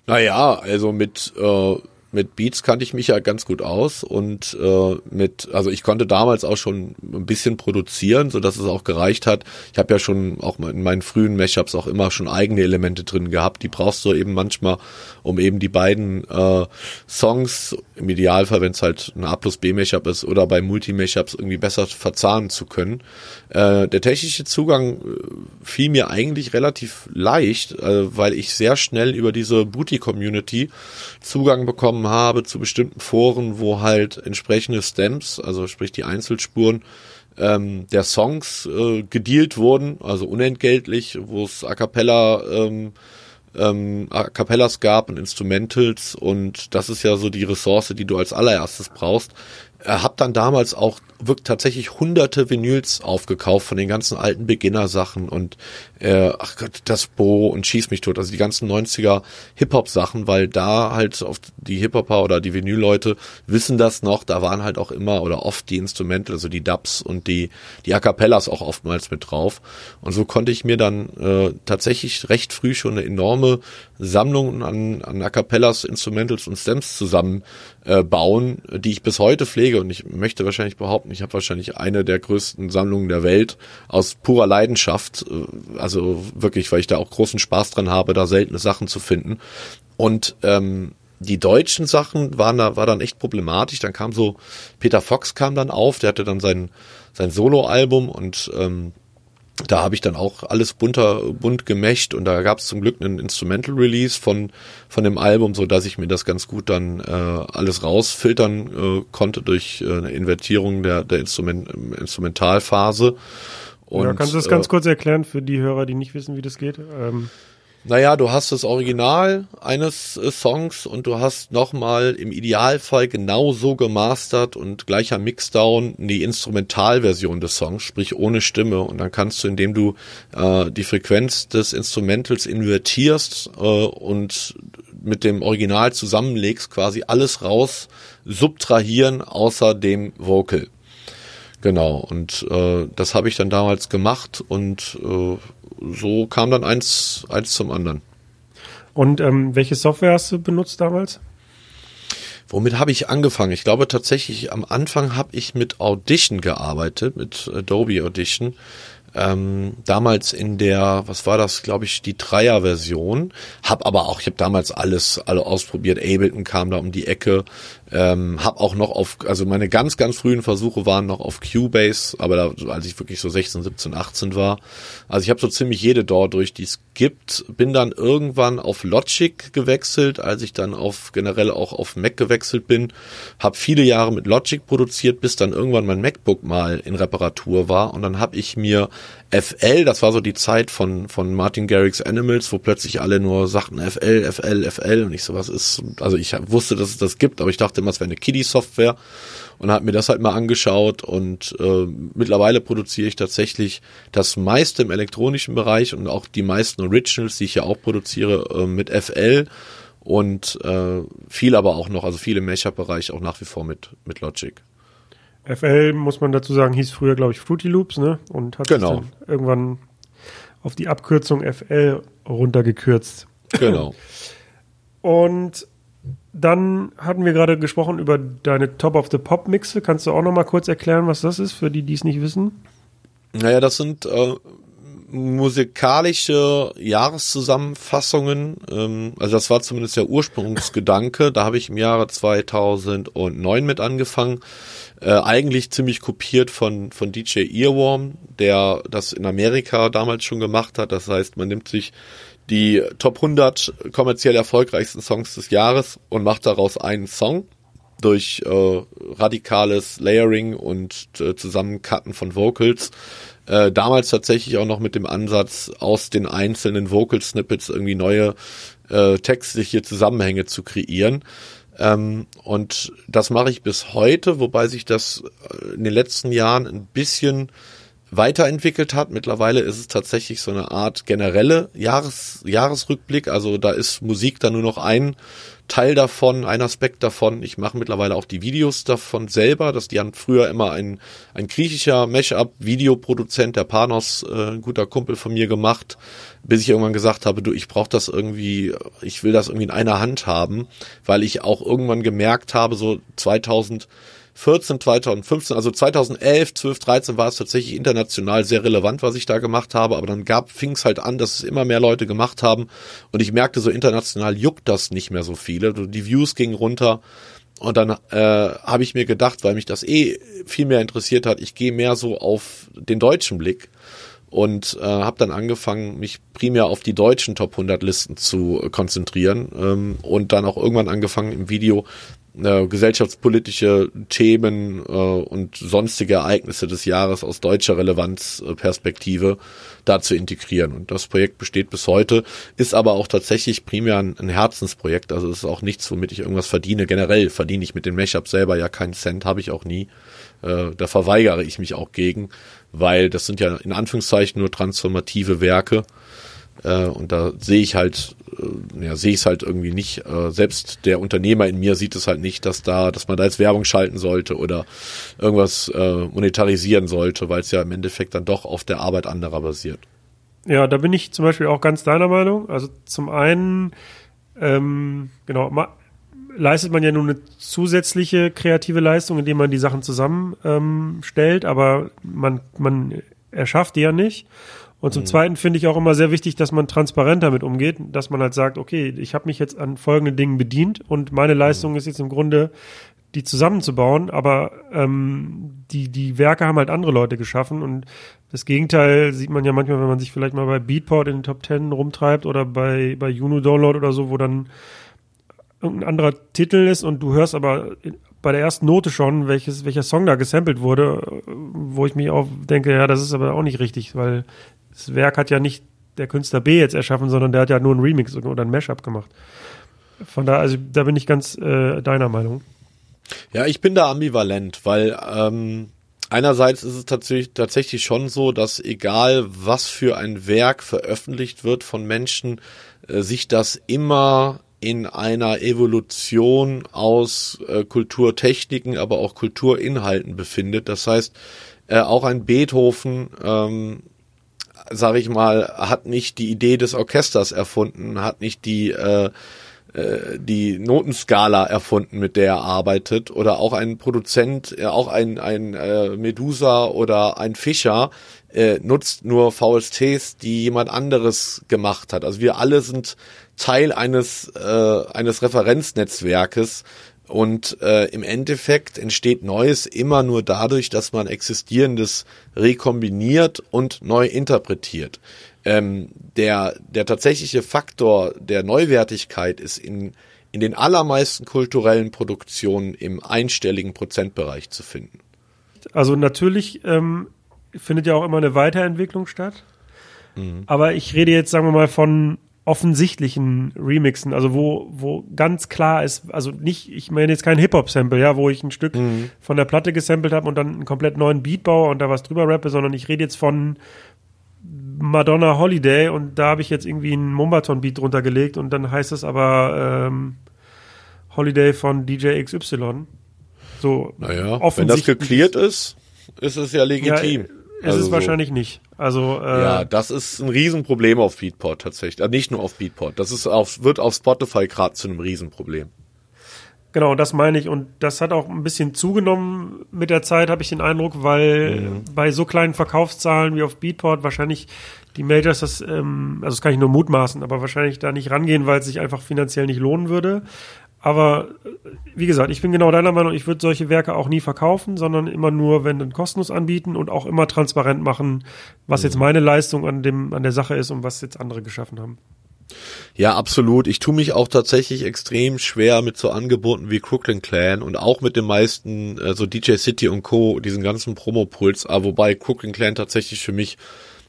Naja, also mit äh, mit Beats kannte ich mich ja ganz gut aus und äh, mit, also ich konnte damals auch schon ein bisschen produzieren, so dass es auch gereicht hat. Ich habe ja schon auch in meinen frühen Mashups auch immer schon eigene Elemente drin gehabt. Die brauchst du eben manchmal, um eben die beiden äh, Songs im Idealfall, wenn es halt ein A plus B Mashup ist oder bei Multi Mashups irgendwie besser verzahnen zu können. Äh, der technische Zugang äh, fiel mir eigentlich relativ leicht, äh, weil ich sehr schnell über diese Booty Community Zugang bekommen bekommen habe zu bestimmten Foren, wo halt entsprechende Stems, also sprich die Einzelspuren ähm, der Songs äh, gedealt wurden, also unentgeltlich, wo es A cappella ähm, ähm, A cappellas gab und Instrumentals und das ist ja so die Ressource, die du als allererstes brauchst. Er äh, hat dann damals auch wirklich tatsächlich hunderte Vinyls aufgekauft von den ganzen alten Beginner-Sachen und äh, ach Gott, das Bo und Schieß mich tot, also die ganzen 90er Hip-Hop-Sachen, weil da halt oft die Hip-Hopper oder die Vinyl-Leute wissen das noch, da waren halt auch immer oder oft die Instrumente, also die Dubs und die, die A Cappellas auch oftmals mit drauf. Und so konnte ich mir dann äh, tatsächlich recht früh schon eine enorme Sammlung an, an A Cappellas, Instrumentals und Stems zusammen äh, bauen, die ich bis heute pflege und ich möchte wahrscheinlich behaupten, ich habe wahrscheinlich eine der größten Sammlungen der Welt aus purer Leidenschaft. Äh, also wirklich, weil ich da auch großen Spaß dran habe, da seltene Sachen zu finden. Und ähm, die deutschen Sachen waren da, war dann echt problematisch. Dann kam so, Peter Fox kam dann auf, der hatte dann sein, sein Solo-Album und ähm, da habe ich dann auch alles bunter, bunt gemächt und da gab es zum Glück einen Instrumental Release von, von dem Album, so dass ich mir das ganz gut dann äh, alles rausfiltern äh, konnte durch äh, eine Invertierung der, der Instrument, Instrumentalphase. Und, ja, kannst du das äh, ganz kurz erklären für die Hörer, die nicht wissen, wie das geht? Ähm naja, du hast das Original eines äh, Songs und du hast nochmal im Idealfall genauso gemastert und gleicher Mixdown die Instrumentalversion des Songs, sprich ohne Stimme. Und dann kannst du, indem du äh, die Frequenz des Instrumentals invertierst äh, und mit dem Original zusammenlegst, quasi alles raus subtrahieren außer dem Vocal. Genau, und äh, das habe ich dann damals gemacht und äh, so kam dann eins, eins zum anderen. Und ähm, welche Software hast du benutzt damals? Womit habe ich angefangen? Ich glaube tatsächlich, am Anfang habe ich mit Audition gearbeitet, mit Adobe Audition. Ähm, damals in der, was war das, glaube ich, die Dreier-Version. Hab aber auch, ich habe damals alles, alle ausprobiert. Ableton kam da um die Ecke. Ähm, hab auch noch auf, also meine ganz, ganz frühen Versuche waren noch auf Cubase, aber da, als ich wirklich so 16, 17, 18 war. Also ich habe so ziemlich jede DAW durch, die es gibt. Bin dann irgendwann auf Logic gewechselt, als ich dann auf generell auch auf Mac gewechselt bin. Hab viele Jahre mit Logic produziert, bis dann irgendwann mein MacBook mal in Reparatur war und dann habe ich mir FL, das war so die Zeit von, von Martin Garrix Animals, wo plötzlich alle nur sagten FL, FL, FL und ich so, was ist, also ich wusste, dass es das gibt, aber ich dachte immer, es wäre eine Kiddie-Software und habe mir das halt mal angeschaut und äh, mittlerweile produziere ich tatsächlich das meiste im elektronischen Bereich und auch die meisten Originals, die ich ja auch produziere, äh, mit FL und äh, viel aber auch noch, also viele im Mashup-Bereich auch nach wie vor mit, mit Logic. FL, muss man dazu sagen, hieß früher, glaube ich, Fruity Loops, ne? Und hat genau. sich dann irgendwann auf die Abkürzung FL runtergekürzt. Genau. Und dann hatten wir gerade gesprochen über deine Top of the Pop Mixe. Kannst du auch noch mal kurz erklären, was das ist, für die, die es nicht wissen? Naja, das sind äh, musikalische Jahreszusammenfassungen. Ähm, also das war zumindest der Ursprungsgedanke. Da habe ich im Jahre 2009 mit angefangen. Äh, eigentlich ziemlich kopiert von, von DJ Earworm, der das in Amerika damals schon gemacht hat. Das heißt, man nimmt sich die Top 100 kommerziell erfolgreichsten Songs des Jahres und macht daraus einen Song durch äh, radikales Layering und äh, Zusammencutten von Vocals. Äh, damals tatsächlich auch noch mit dem Ansatz, aus den einzelnen Vocal-Snippets irgendwie neue äh, textliche Zusammenhänge zu kreieren. Ähm, und das mache ich bis heute, wobei sich das äh, in den letzten Jahren ein bisschen weiterentwickelt hat. Mittlerweile ist es tatsächlich so eine Art generelle Jahres, Jahresrückblick. Also da ist Musik dann nur noch ein Teil davon, ein Aspekt davon. Ich mache mittlerweile auch die Videos davon selber. Das die haben früher immer ein, ein griechischer Mashup-Videoproduzent, der Panos, äh, ein guter Kumpel von mir gemacht, bis ich irgendwann gesagt habe, du, ich brauche das irgendwie, ich will das irgendwie in einer Hand haben, weil ich auch irgendwann gemerkt habe, so 2000 14, 2015, also 2011, 12, 13 war es tatsächlich international sehr relevant, was ich da gemacht habe, aber dann gab, fing es halt an, dass es immer mehr Leute gemacht haben. Und ich merkte, so international juckt das nicht mehr so viele. Die Views gingen runter. Und dann äh, habe ich mir gedacht, weil mich das eh viel mehr interessiert hat, ich gehe mehr so auf den deutschen Blick. Und äh, habe dann angefangen, mich primär auf die deutschen Top 100 Listen zu konzentrieren. Ähm, und dann auch irgendwann angefangen im Video äh, gesellschaftspolitische Themen äh, und sonstige Ereignisse des Jahres aus deutscher Relevanzperspektive da zu integrieren. Und das Projekt besteht bis heute, ist aber auch tatsächlich primär ein, ein Herzensprojekt. Also es ist auch nichts, womit ich irgendwas verdiene. Generell verdiene ich mit den Mashups selber ja keinen Cent, habe ich auch nie. Äh, da verweigere ich mich auch gegen, weil das sind ja in Anführungszeichen nur transformative Werke äh, und da sehe ich halt, äh, ja, sehe ich es halt irgendwie nicht. Äh, selbst der Unternehmer in mir sieht es halt nicht, dass da, dass man da jetzt Werbung schalten sollte oder irgendwas äh, monetarisieren sollte, weil es ja im Endeffekt dann doch auf der Arbeit anderer basiert. Ja, da bin ich zum Beispiel auch ganz deiner Meinung. Also zum einen, ähm, genau, leistet man ja nur eine zusätzliche kreative Leistung, indem man die Sachen zusammenstellt, ähm, aber man, man erschafft die ja nicht. Und zum mhm. Zweiten finde ich auch immer sehr wichtig, dass man transparent damit umgeht, dass man halt sagt, okay, ich habe mich jetzt an folgenden Dingen bedient und meine Leistung mhm. ist jetzt im Grunde, die zusammenzubauen, aber ähm, die, die Werke haben halt andere Leute geschaffen und das Gegenteil sieht man ja manchmal, wenn man sich vielleicht mal bei Beatport in den Top Ten rumtreibt oder bei, bei Juno Download oder so, wo dann irgendein anderer Titel ist und du hörst aber bei der ersten Note schon, welches, welcher Song da gesampelt wurde, wo ich mich auch denke, ja, das ist aber auch nicht richtig, weil das Werk hat ja nicht der Künstler B jetzt erschaffen, sondern der hat ja nur einen Remix oder ein Mashup gemacht. Von da, also da bin ich ganz äh, deiner Meinung. Ja, ich bin da ambivalent, weil ähm, einerseits ist es tatsächlich, tatsächlich schon so, dass egal was für ein Werk veröffentlicht wird von Menschen, äh, sich das immer in einer Evolution aus äh, Kulturtechniken, aber auch Kulturinhalten befindet. Das heißt, äh, auch ein Beethoven, ähm, sage ich mal, hat nicht die Idee des Orchesters erfunden, hat nicht die äh, äh, die Notenskala erfunden, mit der er arbeitet, oder auch ein Produzent, äh, auch ein, ein äh, Medusa oder ein Fischer äh, nutzt nur VSTs, die jemand anderes gemacht hat. Also wir alle sind Teil eines, äh, eines Referenznetzwerkes und äh, im Endeffekt entsteht Neues immer nur dadurch, dass man Existierendes rekombiniert und neu interpretiert. Ähm, der, der tatsächliche Faktor der Neuwertigkeit ist in, in den allermeisten kulturellen Produktionen im einstelligen Prozentbereich zu finden. Also natürlich ähm, findet ja auch immer eine Weiterentwicklung statt. Mhm. Aber ich rede jetzt, sagen wir mal, von offensichtlichen Remixen, also wo, wo ganz klar ist, also nicht, ich meine jetzt kein Hip-Hop-Sample, ja, wo ich ein Stück mhm. von der Platte gesampelt habe und dann einen komplett neuen Beat baue und da was drüber rappe, sondern ich rede jetzt von Madonna Holiday und da habe ich jetzt irgendwie einen Mumbaton-Beat drunter gelegt und dann heißt es aber ähm, Holiday von DJ XY. So naja, wenn das geklärt ist, ist es ja legitim. Ja, ist also es so. wahrscheinlich nicht. Also äh, ja, das ist ein Riesenproblem auf Beatport tatsächlich. Also nicht nur auf Beatport. Das ist auf, wird auf Spotify gerade zu einem Riesenproblem. Genau, das meine ich. Und das hat auch ein bisschen zugenommen mit der Zeit, habe ich den Eindruck, weil mhm. bei so kleinen Verkaufszahlen wie auf Beatport wahrscheinlich die Majors das, ähm, also das kann ich nur mutmaßen, aber wahrscheinlich da nicht rangehen, weil es sich einfach finanziell nicht lohnen würde. Aber äh, wie gesagt, ich bin genau deiner Meinung, ich würde solche Werke auch nie verkaufen, sondern immer nur, wenn dann kostenlos anbieten und auch immer transparent machen, was mhm. jetzt meine Leistung an dem, an der Sache ist und was jetzt andere geschaffen haben. Ja, absolut. Ich tue mich auch tatsächlich extrem schwer mit so Angeboten wie Crooklyn Clan und auch mit den meisten, also DJ City und Co., diesen ganzen Promo-Puls, aber wobei Crooklyn Clan tatsächlich für mich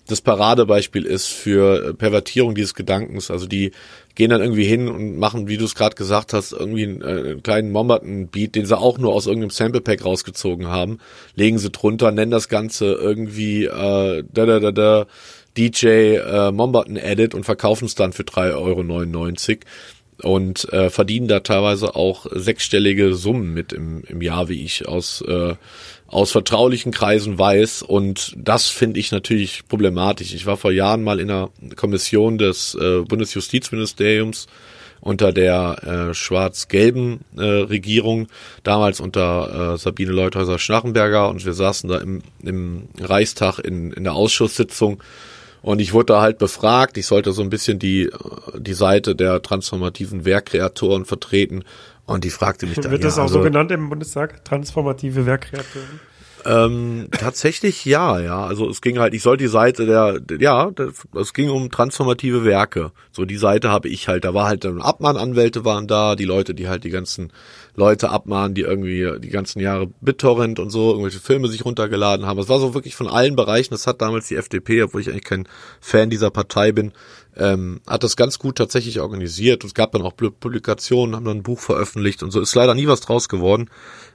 das Paradebeispiel ist für Pervertierung dieses Gedankens. Also die gehen dann irgendwie hin und machen, wie du es gerade gesagt hast, irgendwie einen, äh, einen kleinen Mombaten-Beat, den sie auch nur aus irgendeinem Sample-Pack rausgezogen haben, legen sie drunter, nennen das Ganze irgendwie äh, da da da da DJ äh, Mombaten Edit und verkaufen es dann für 3,99 Euro und äh, verdienen da teilweise auch sechsstellige Summen mit im, im Jahr, wie ich aus äh, aus vertraulichen Kreisen weiß. Und das finde ich natürlich problematisch. Ich war vor Jahren mal in einer Kommission des äh, Bundesjustizministeriums unter der äh, schwarz-gelben äh, Regierung, damals unter äh, Sabine Leuthäuser-Schnarrenberger und wir saßen da im, im Reichstag in, in der Ausschusssitzung und ich wurde da halt befragt, ich sollte so ein bisschen die, die Seite der transformativen Werkkreatoren vertreten und die fragte mich [LAUGHS] dann. Wird das ja, auch also, so genannt im Bundestag? Transformative Werkkreatoren? Ähm, tatsächlich ja, ja. Also es ging halt, ich sollte die Seite der, ja, es ging um transformative Werke. So die Seite habe ich halt, da war halt dann Abmahnanwälte waren da, die Leute, die halt die ganzen Leute abmahnen, die irgendwie die ganzen Jahre BitTorrent und so irgendwelche Filme sich runtergeladen haben. Es war so wirklich von allen Bereichen. Das hat damals die FDP, obwohl ich eigentlich kein Fan dieser Partei bin, ähm, hat das ganz gut tatsächlich organisiert. Es gab dann auch Publikationen, haben dann ein Buch veröffentlicht und so. Ist leider nie was draus geworden,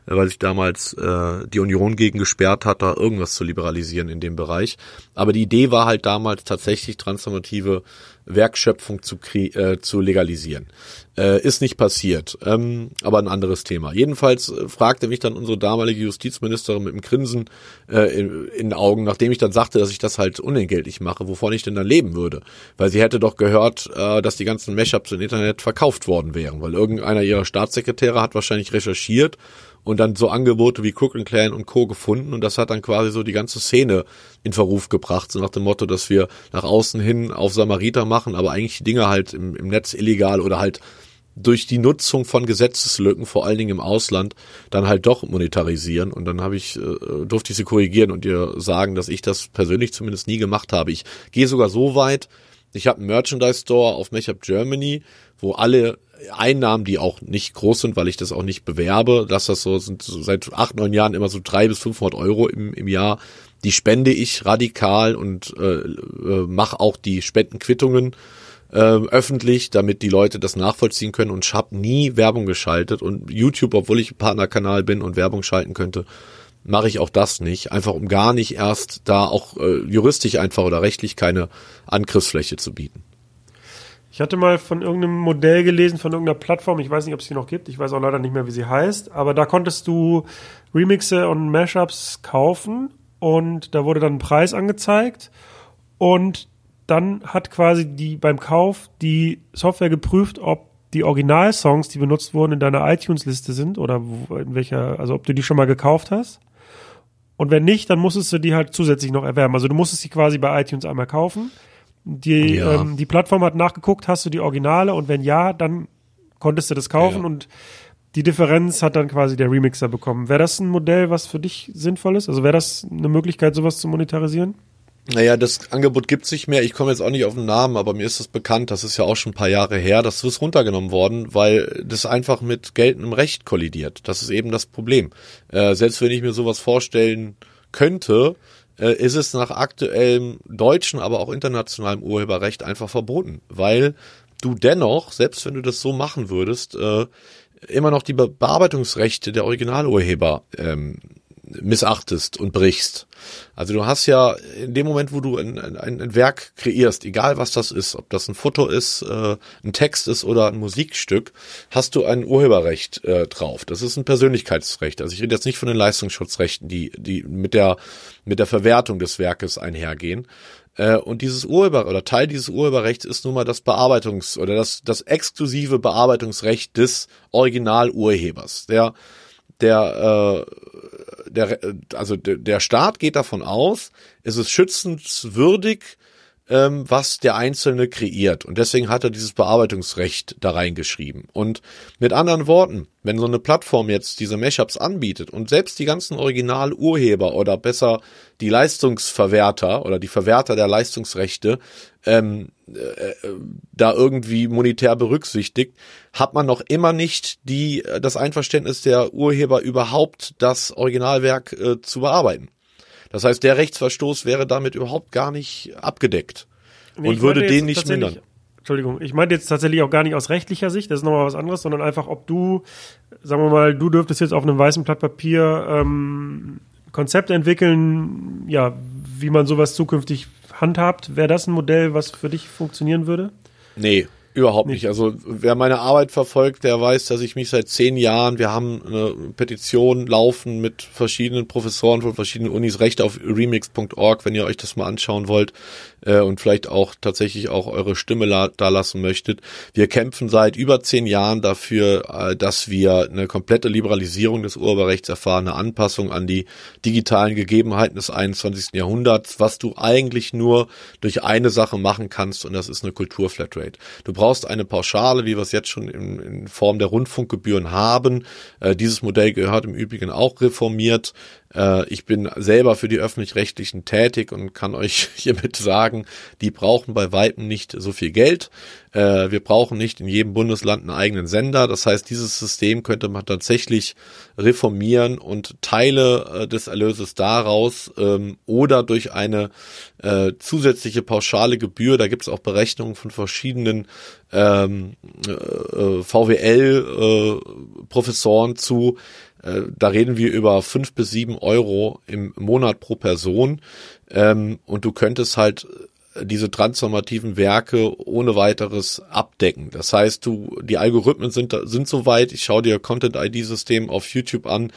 weil sich damals äh, die Union gegen gesperrt hat, da irgendwas zu liberalisieren in dem Bereich. Aber die Idee war halt damals tatsächlich transformative Werkschöpfung zu, äh, zu legalisieren. Äh, ist nicht passiert, ähm, aber ein anderes Thema. Jedenfalls äh, fragte mich dann unsere damalige Justizministerin mit dem Grinsen äh, in, in den Augen, nachdem ich dann sagte, dass ich das halt unentgeltlich mache, wovon ich denn dann leben würde. Weil sie hätte doch gehört, äh, dass die ganzen Mashups im Internet verkauft worden wären, weil irgendeiner ihrer Staatssekretäre hat wahrscheinlich recherchiert und dann so Angebote wie Crook Clan und Co. gefunden und das hat dann quasi so die ganze Szene in Verruf gebracht, so nach dem Motto, dass wir nach außen hin auf Samariter machen, aber eigentlich Dinge halt im, im Netz illegal oder halt durch die Nutzung von Gesetzeslücken, vor allen Dingen im Ausland, dann halt doch monetarisieren. Und dann habe ich, äh, durfte ich sie korrigieren und ihr sagen, dass ich das persönlich zumindest nie gemacht habe. Ich gehe sogar so weit, ich habe einen Merchandise Store auf Matchup Germany, wo alle Einnahmen, die auch nicht groß sind, weil ich das auch nicht bewerbe, dass das so sind so seit acht, neun Jahren immer so drei bis 500 Euro im, im Jahr, die spende ich radikal und äh, äh, mache auch die Spendenquittungen äh, öffentlich, damit die Leute das nachvollziehen können. Und ich habe nie Werbung geschaltet. Und YouTube, obwohl ich Partnerkanal bin und Werbung schalten könnte, mache ich auch das nicht. Einfach um gar nicht erst da auch äh, juristisch einfach oder rechtlich keine Angriffsfläche zu bieten. Ich hatte mal von irgendeinem Modell gelesen, von irgendeiner Plattform, ich weiß nicht, ob es die noch gibt, ich weiß auch leider nicht mehr, wie sie heißt, aber da konntest du Remixe und Mashups kaufen und da wurde dann ein Preis angezeigt und dann hat quasi die beim Kauf die Software geprüft, ob die Originalsongs, die benutzt wurden, in deiner iTunes-Liste sind oder in welcher, also ob du die schon mal gekauft hast. Und wenn nicht, dann musstest du die halt zusätzlich noch erwerben. Also du musstest sie quasi bei iTunes einmal kaufen. Die, Ja. ähm, die Plattform hat nachgeguckt, hast du die Originale und wenn ja, dann konntest du das kaufen Ja. und die Differenz hat dann quasi der Remixer bekommen. Wäre das ein Modell, was für dich sinnvoll ist? Also wäre das eine Möglichkeit, sowas zu monetarisieren? Naja, das Angebot gibt's nicht mehr. Ich komme jetzt auch nicht auf den Namen, aber mir ist das bekannt. Das ist ja auch schon ein paar Jahre her. Das ist runtergenommen worden, weil das einfach mit geltendem Recht kollidiert. Das ist eben das Problem. Äh, selbst wenn ich mir sowas vorstellen könnte, äh, ist es nach aktuellem deutschen, aber auch internationalem Urheberrecht einfach verboten, weil du dennoch, selbst wenn du das so machen würdest, äh, immer noch die Be Bearbeitungsrechte der Originalurheber ähm, missachtest und brichst. Also du hast ja in dem Moment, wo du ein, ein, ein Werk kreierst, egal was das ist, ob das ein Foto ist, äh, ein Text ist oder ein Musikstück, hast du ein Urheberrecht äh, drauf. Das ist ein Persönlichkeitsrecht. Also ich rede jetzt nicht von den Leistungsschutzrechten, die, die mit der, mit der Verwertung des Werkes einhergehen. Äh, Und dieses Urheber oder Teil dieses Urheberrechts ist nun mal das Bearbeitungs- oder das, das exklusive Bearbeitungsrecht des Originalurhebers. Der, der, äh, der, also der, Staat geht davon aus, es ist schützenswürdig, ähm, was der Einzelne kreiert. Und deswegen hat er dieses Bearbeitungsrecht da reingeschrieben. Und mit anderen Worten, wenn so eine Plattform jetzt diese Mashups anbietet und selbst die ganzen Originalurheber oder besser die Leistungsverwerter oder die Verwerter der Leistungsrechte ähm, äh, da irgendwie monetär berücksichtigt, hat man noch immer nicht die äh, das Einverständnis der Urheber überhaupt das Originalwerk äh, zu bearbeiten. Das heißt, der Rechtsverstoß wäre damit überhaupt gar nicht abgedeckt Nee, und würde den nicht mindern. Entschuldigung, ich meinte jetzt tatsächlich auch gar nicht aus rechtlicher Sicht, das ist nochmal was anderes, sondern einfach, ob du, sagen wir mal, du dürftest jetzt auf einem weißen Blatt Papier ähm, Konzept entwickeln, ja, wie man sowas zukünftig handhabt. Wäre das ein Modell, was für dich funktionieren würde? Nee, überhaupt nicht. Also wer meine Arbeit verfolgt, der weiß, dass ich mich seit zehn Jahren, wir haben eine Petition laufen mit verschiedenen Professoren von verschiedenen Unis, Recht auf remix.org, wenn ihr euch das mal anschauen wollt äh, und vielleicht auch tatsächlich auch eure Stimme la da lassen möchtet. Wir kämpfen seit über zehn Jahren dafür, äh, dass wir eine komplette Liberalisierung des Urheberrechts erfahren, eine Anpassung an die digitalen Gegebenheiten des 21. Jahrhunderts, was du eigentlich nur durch eine Sache machen kannst und das ist eine Kulturflatrate. Du brauchst eine Pauschale, wie wir es jetzt schon in, in Form der Rundfunkgebühren haben. Äh, dieses Modell gehört im Übrigen auch reformiert. Äh, ich bin selber für die öffentlich-rechtlichen tätig und kann euch [LAUGHS] hiermit sagen, die brauchen bei Weitem nicht so viel Geld. Äh, wir brauchen nicht in jedem Bundesland einen eigenen Sender. Das heißt, dieses System könnte man tatsächlich reformieren und Teile äh, des Erlöses daraus ähm, oder durch eine zusätzliche pauschale Gebühr, da gibt es auch Berechnungen von verschiedenen ähm, äh, VWL-Professoren zu, äh, da reden wir über fünf bis sieben Euro im Monat pro Person. Ähm, und du könntest halt diese transformativen Werke ohne weiteres abdecken. Das heißt, du, die Algorithmen sind, sind so weit, ich schaue dir Content-ID-System auf YouTube an,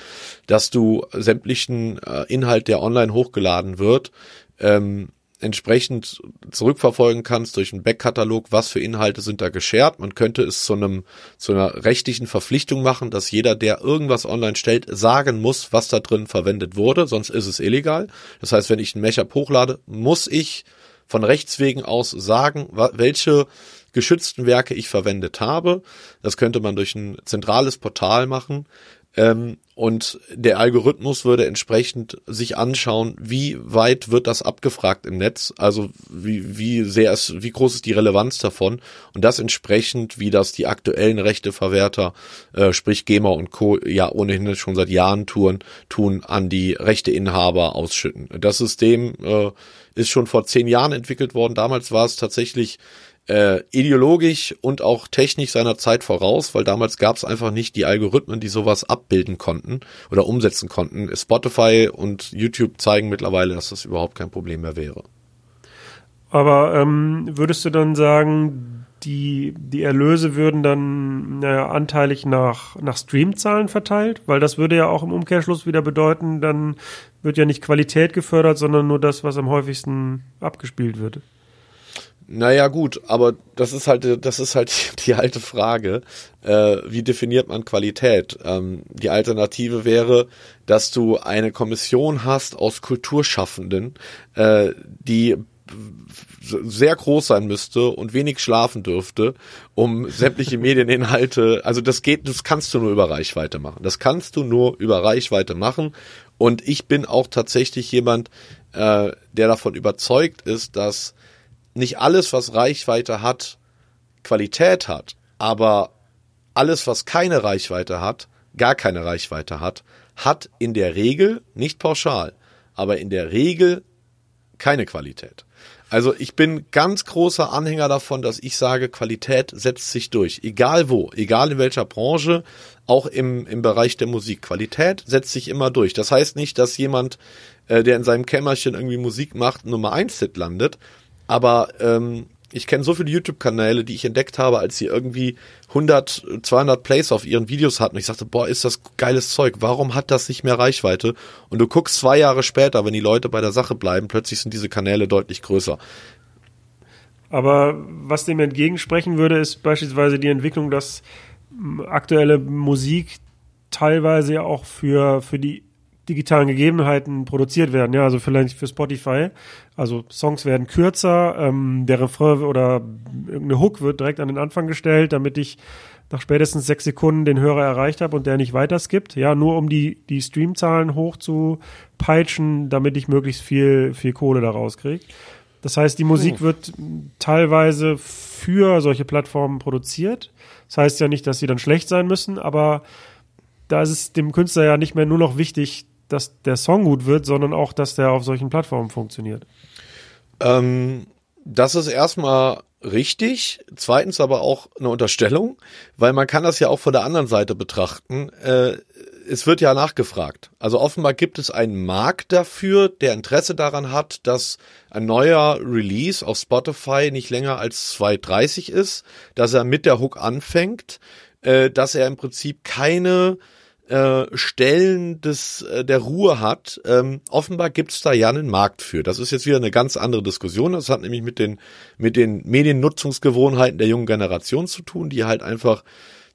dass du sämtlichen äh, Inhalt, der online hochgeladen wird, ähm, entsprechend zurückverfolgen kannst durch einen Backkatalog, was für Inhalte sind da geshared. Man könnte es zu einem, zu einer rechtlichen Verpflichtung machen, dass jeder, der irgendwas online stellt, sagen muss, was da drin verwendet wurde, sonst ist es illegal. Das heißt, wenn ich ein Mashup hochlade, muss ich von Rechts wegen aus sagen, welche geschützten Werke ich verwendet habe. Das könnte man durch ein zentrales Portal machen. Ähm, und der Algorithmus würde entsprechend sich anschauen, wie weit wird das abgefragt im Netz, also wie, wie sehr ist, wie groß ist die Relevanz davon und das entsprechend, wie das die aktuellen Rechteverwerter, äh, sprich GEMA und Co. ja ohnehin schon seit Jahren tun, tun an die Rechteinhaber ausschütten. Das System äh, ist schon vor zehn Jahren entwickelt worden. Damals war es tatsächlich äh, ideologisch und auch technisch seiner Zeit voraus, weil damals gab es einfach nicht die Algorithmen, die sowas abbilden konnten oder umsetzen konnten. Spotify und YouTube zeigen mittlerweile, dass das überhaupt kein Problem mehr wäre. Aber ähm, würdest du dann sagen, die, die Erlöse würden dann naja, anteilig nach, nach Streamzahlen verteilt? Weil das würde ja auch im Umkehrschluss wieder bedeuten, dann wird ja nicht Qualität gefördert, sondern nur das, was am häufigsten abgespielt wird. Naja, gut, aber das ist halt, das ist halt [LAUGHS] die alte Frage. Äh, wie definiert man Qualität? Ähm, die Alternative wäre, dass du eine Kommission hast aus Kulturschaffenden, äh, die sehr groß sein müsste und wenig schlafen dürfte, um [LAUGHS] sämtliche Medieninhalte, also das geht, das kannst du nur über Reichweite machen. Das kannst du nur über Reichweite machen. Und ich bin auch tatsächlich jemand, äh, der davon überzeugt ist, dass nicht alles, was Reichweite hat, Qualität hat, aber alles, was keine Reichweite hat, gar keine Reichweite hat, hat in der Regel, nicht pauschal, aber in der Regel keine Qualität. Also ich bin ganz großer Anhänger davon, dass ich sage, Qualität setzt sich durch. Egal wo, egal in welcher Branche, auch im, im Bereich der Musik. Qualität setzt sich immer durch. Das heißt nicht, dass jemand, äh, der in seinem Kämmerchen irgendwie Musik macht, Nummer 1 Hit landet, aber ähm, ich kenne so viele YouTube-Kanäle, die ich entdeckt habe, als sie irgendwie 100, 200 Plays auf ihren Videos hatten. Ich sagte, boah, ist das geiles Zeug. Warum hat das nicht mehr Reichweite? Und du guckst zwei Jahre später, wenn die Leute bei der Sache bleiben, plötzlich sind diese Kanäle deutlich größer. Aber was dem entgegensprechen würde, ist beispielsweise die Entwicklung, dass aktuelle Musik teilweise ja auch für, für die digitalen Gegebenheiten produziert werden. Ja, also vielleicht für Spotify. Also Songs werden kürzer, ähm, der Refrain oder irgendeine Hook wird direkt an den Anfang gestellt, damit ich nach spätestens sechs Sekunden den Hörer erreicht habe und der nicht weiter skippt. Ja, nur um die, die Streamzahlen hoch zu peitschen, damit ich möglichst viel, viel Kohle daraus kriege. Das heißt, die Musik oh. wird teilweise für solche Plattformen produziert. Das heißt ja nicht, dass sie dann schlecht sein müssen, aber da ist es dem Künstler ja nicht mehr nur noch wichtig, dass der Song gut wird, sondern auch, dass der auf solchen Plattformen funktioniert. Ähm, das ist erstmal richtig. Zweitens aber auch eine Unterstellung, weil man kann das ja auch von der anderen Seite betrachten. Äh, es wird ja nachgefragt. Also offenbar gibt es einen Markt dafür, der Interesse daran hat, dass ein neuer Release auf Spotify nicht länger als 2,30 ist, dass er mit der Hook anfängt, äh, dass er im Prinzip keine äh, Stellen des, äh, der Ruhe hat. Ähm, offenbar gibt es da ja einen Markt für. Das ist jetzt wieder eine ganz andere Diskussion. Das hat nämlich mit den, mit den Mediennutzungsgewohnheiten der jungen Generation zu tun, die halt einfach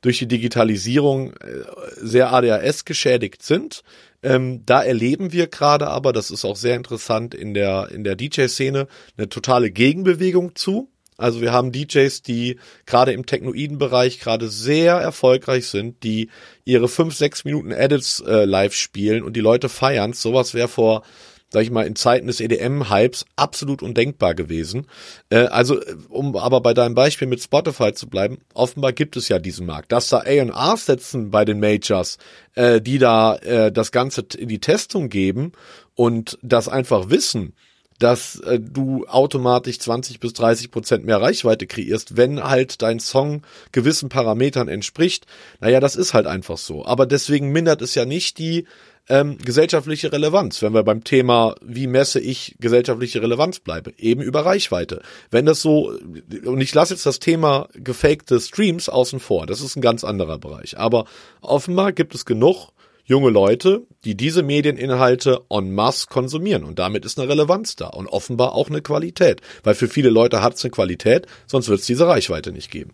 durch die Digitalisierung äh, sehr ADHS geschädigt sind. Ähm, da erleben wir gerade aber, das ist auch sehr interessant in der, in der DJ-Szene, eine totale Gegenbewegung zu. Also wir haben DJs, die gerade im technoiden Bereich gerade sehr erfolgreich sind, die ihre fünf, sechs Minuten Edits äh, live spielen und die Leute feiern. Sowas wäre vor, sag ich mal, in Zeiten des EDM-Hypes absolut undenkbar gewesen. Äh, also, um aber bei deinem Beispiel mit Spotify zu bleiben, offenbar gibt es ja diesen Markt. Dass da A&R setzen bei den Majors, äh, die da äh, das Ganze in die Testung geben und das einfach wissen, dass äh, du automatisch 20 bis 30 Prozent mehr Reichweite kreierst, wenn halt dein Song gewissen Parametern entspricht. Naja, das ist halt einfach so. Aber deswegen mindert es ja nicht die ähm, gesellschaftliche Relevanz, wenn wir beim Thema, wie messe ich gesellschaftliche Relevanz bleibe, eben über Reichweite. Wenn das so, und ich lasse jetzt das Thema gefakte Streams außen vor, das ist ein ganz anderer Bereich. Aber offenbar gibt es genug junge Leute, die diese Medieninhalte en masse konsumieren. Und damit ist eine Relevanz da und offenbar auch eine Qualität. Weil für viele Leute hat es eine Qualität, sonst wird es diese Reichweite nicht geben.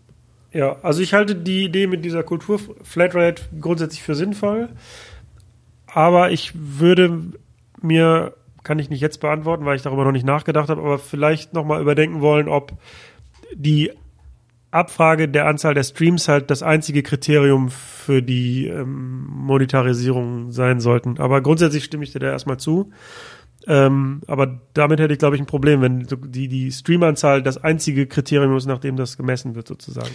Ja, also ich halte die Idee mit dieser Kultur Flatrate grundsätzlich für sinnvoll. Aber ich würde mir, kann ich nicht jetzt beantworten, weil ich darüber noch nicht nachgedacht habe, aber vielleicht nochmal überdenken wollen, ob die Abfrage der Anzahl der Streams halt das einzige Kriterium für die ähm, Monetarisierung sein sollten. Aber grundsätzlich stimme ich dir da erstmal zu. Ähm, aber damit hätte ich, glaube ich, ein Problem, wenn die, die Streamanzahl das einzige Kriterium ist, nachdem das gemessen wird, sozusagen.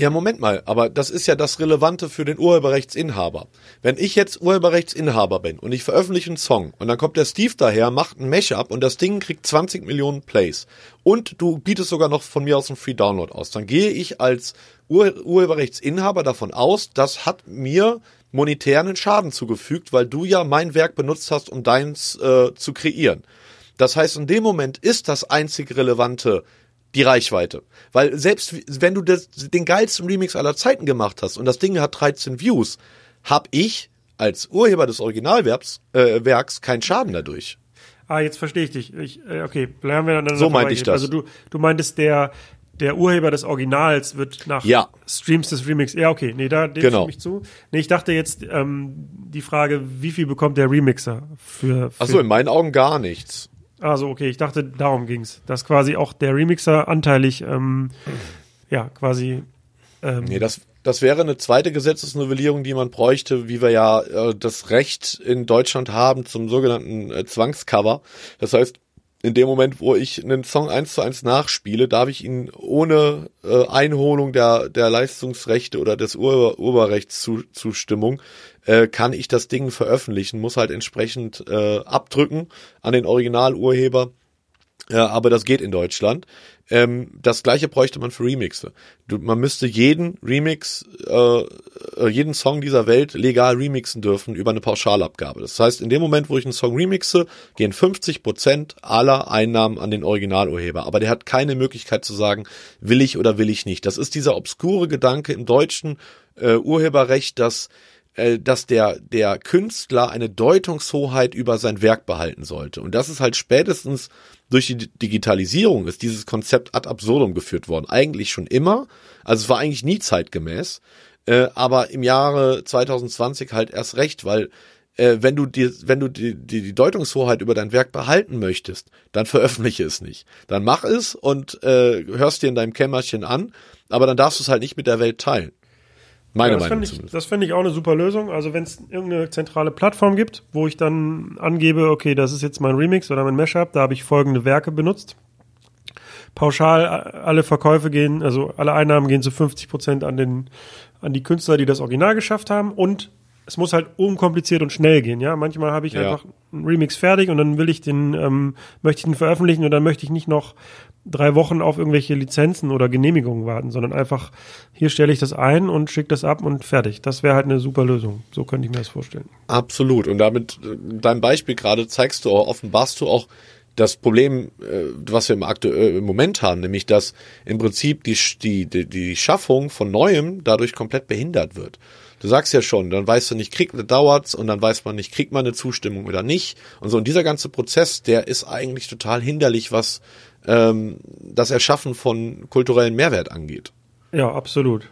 Ja, Moment mal, aber das ist ja das Relevante für den Urheberrechtsinhaber. Wenn ich jetzt Urheberrechtsinhaber bin und ich veröffentliche einen Song und dann kommt der Steve daher, macht ein Mashup und das Ding kriegt 20 Millionen Plays und du bietest sogar noch von mir aus einen Free Download aus, dann gehe ich als Ur Urheberrechtsinhaber davon aus, das hat mir monetären Schaden zugefügt, weil du ja mein Werk benutzt hast, um deins äh, zu kreieren. Das heißt, in dem Moment ist das einzig relevante die Reichweite. Weil selbst wenn du das, den geilsten Remix aller Zeiten gemacht hast und das Ding hat 13 Views, hab ich als Urheber des Originalwerks äh, Werks keinen Schaden dadurch. Ah, jetzt verstehe ich dich. Ich, äh, okay, bleiben wir dann. So meinte ich das. Also du, du meintest, der, der Urheber des Originals wird nach ja. Streams des Remix. Ja, okay, nee, da dem genau. stimme ich zu. Nee, ich dachte jetzt ähm, die Frage, wie viel bekommt der Remixer für, für Achso, in meinen Augen gar nichts. Also okay, ich dachte, darum ging's, dass quasi auch der Remixer anteilig, ähm, ja, quasi. Ähm, nee, das, das wäre eine zweite Gesetzesnovellierung, die man bräuchte, wie wir ja äh, das Recht in Deutschland haben zum sogenannten äh, Zwangscover. Das heißt, in dem Moment, wo ich einen Song eins zu eins nachspiele, darf ich ihn ohne äh, Einholung der, der Leistungsrechte oder des Ur Urheberrechtszustimmung, äh, kann ich das Ding veröffentlichen, muss halt entsprechend äh, abdrücken an den Originalurheber. Äh, aber das geht in Deutschland. Ähm, das gleiche bräuchte man für Remixe. Du, man müsste jeden Remix, äh, äh, jeden Song dieser Welt legal remixen dürfen über eine Pauschalabgabe. Das heißt, in dem Moment, wo ich einen Song remixe, gehen 50 Prozent aller Einnahmen an den Originalurheber. Aber der hat keine Möglichkeit zu sagen, will ich oder will ich nicht. Das ist dieser obskure Gedanke im deutschen äh, Urheberrecht, dass dass der, der Künstler eine Deutungshoheit über sein Werk behalten sollte. Und das ist halt spätestens durch die Digitalisierung ist dieses Konzept ad absurdum geführt worden. Eigentlich schon immer. Also es war eigentlich nie zeitgemäß. Äh, aber im Jahre 2020 halt erst recht, weil äh, wenn du dir, wenn du die, die, die Deutungshoheit über dein Werk behalten möchtest, dann [LAUGHS] veröffentliche es nicht. Dann mach es und äh, hörst dir in deinem Kämmerchen an, aber dann darfst du es halt nicht mit der Welt teilen. Meine ja, das Meinung ich, Das finde ich auch eine super Lösung. Also wenn es irgendeine zentrale Plattform gibt, wo ich dann angebe, okay, das ist jetzt mein Remix oder mein Mashup, da habe ich folgende Werke benutzt. Pauschal alle Verkäufe gehen, also alle Einnahmen gehen zu 50 Prozent an den, an die Künstler, die das Original geschafft haben und es muss halt unkompliziert und schnell gehen, ja. Manchmal habe ich Ja. einfach einen Remix fertig und dann will ich den, ähm, möchte ich den veröffentlichen und dann möchte ich nicht noch drei Wochen auf irgendwelche Lizenzen oder Genehmigungen warten, sondern einfach hier stelle ich das ein und schicke das ab und fertig. Das wäre halt eine super Lösung. So könnte ich mir das vorstellen. Absolut. Und damit, äh, dein Beispiel gerade zeigst du, auch, offenbarst du auch das Problem, äh, was wir im, aktuell, im Moment haben, nämlich dass im Prinzip die, die, die, die Schaffung von Neuem dadurch komplett behindert wird. Du sagst ja schon, dann weißt du nicht, kriegt dauert's und dann weiß man nicht, kriegt man eine Zustimmung oder nicht. Und so und dieser ganze Prozess, der ist eigentlich total hinderlich, was ähm, das Erschaffen von kulturellen Mehrwert angeht. Ja, absolut.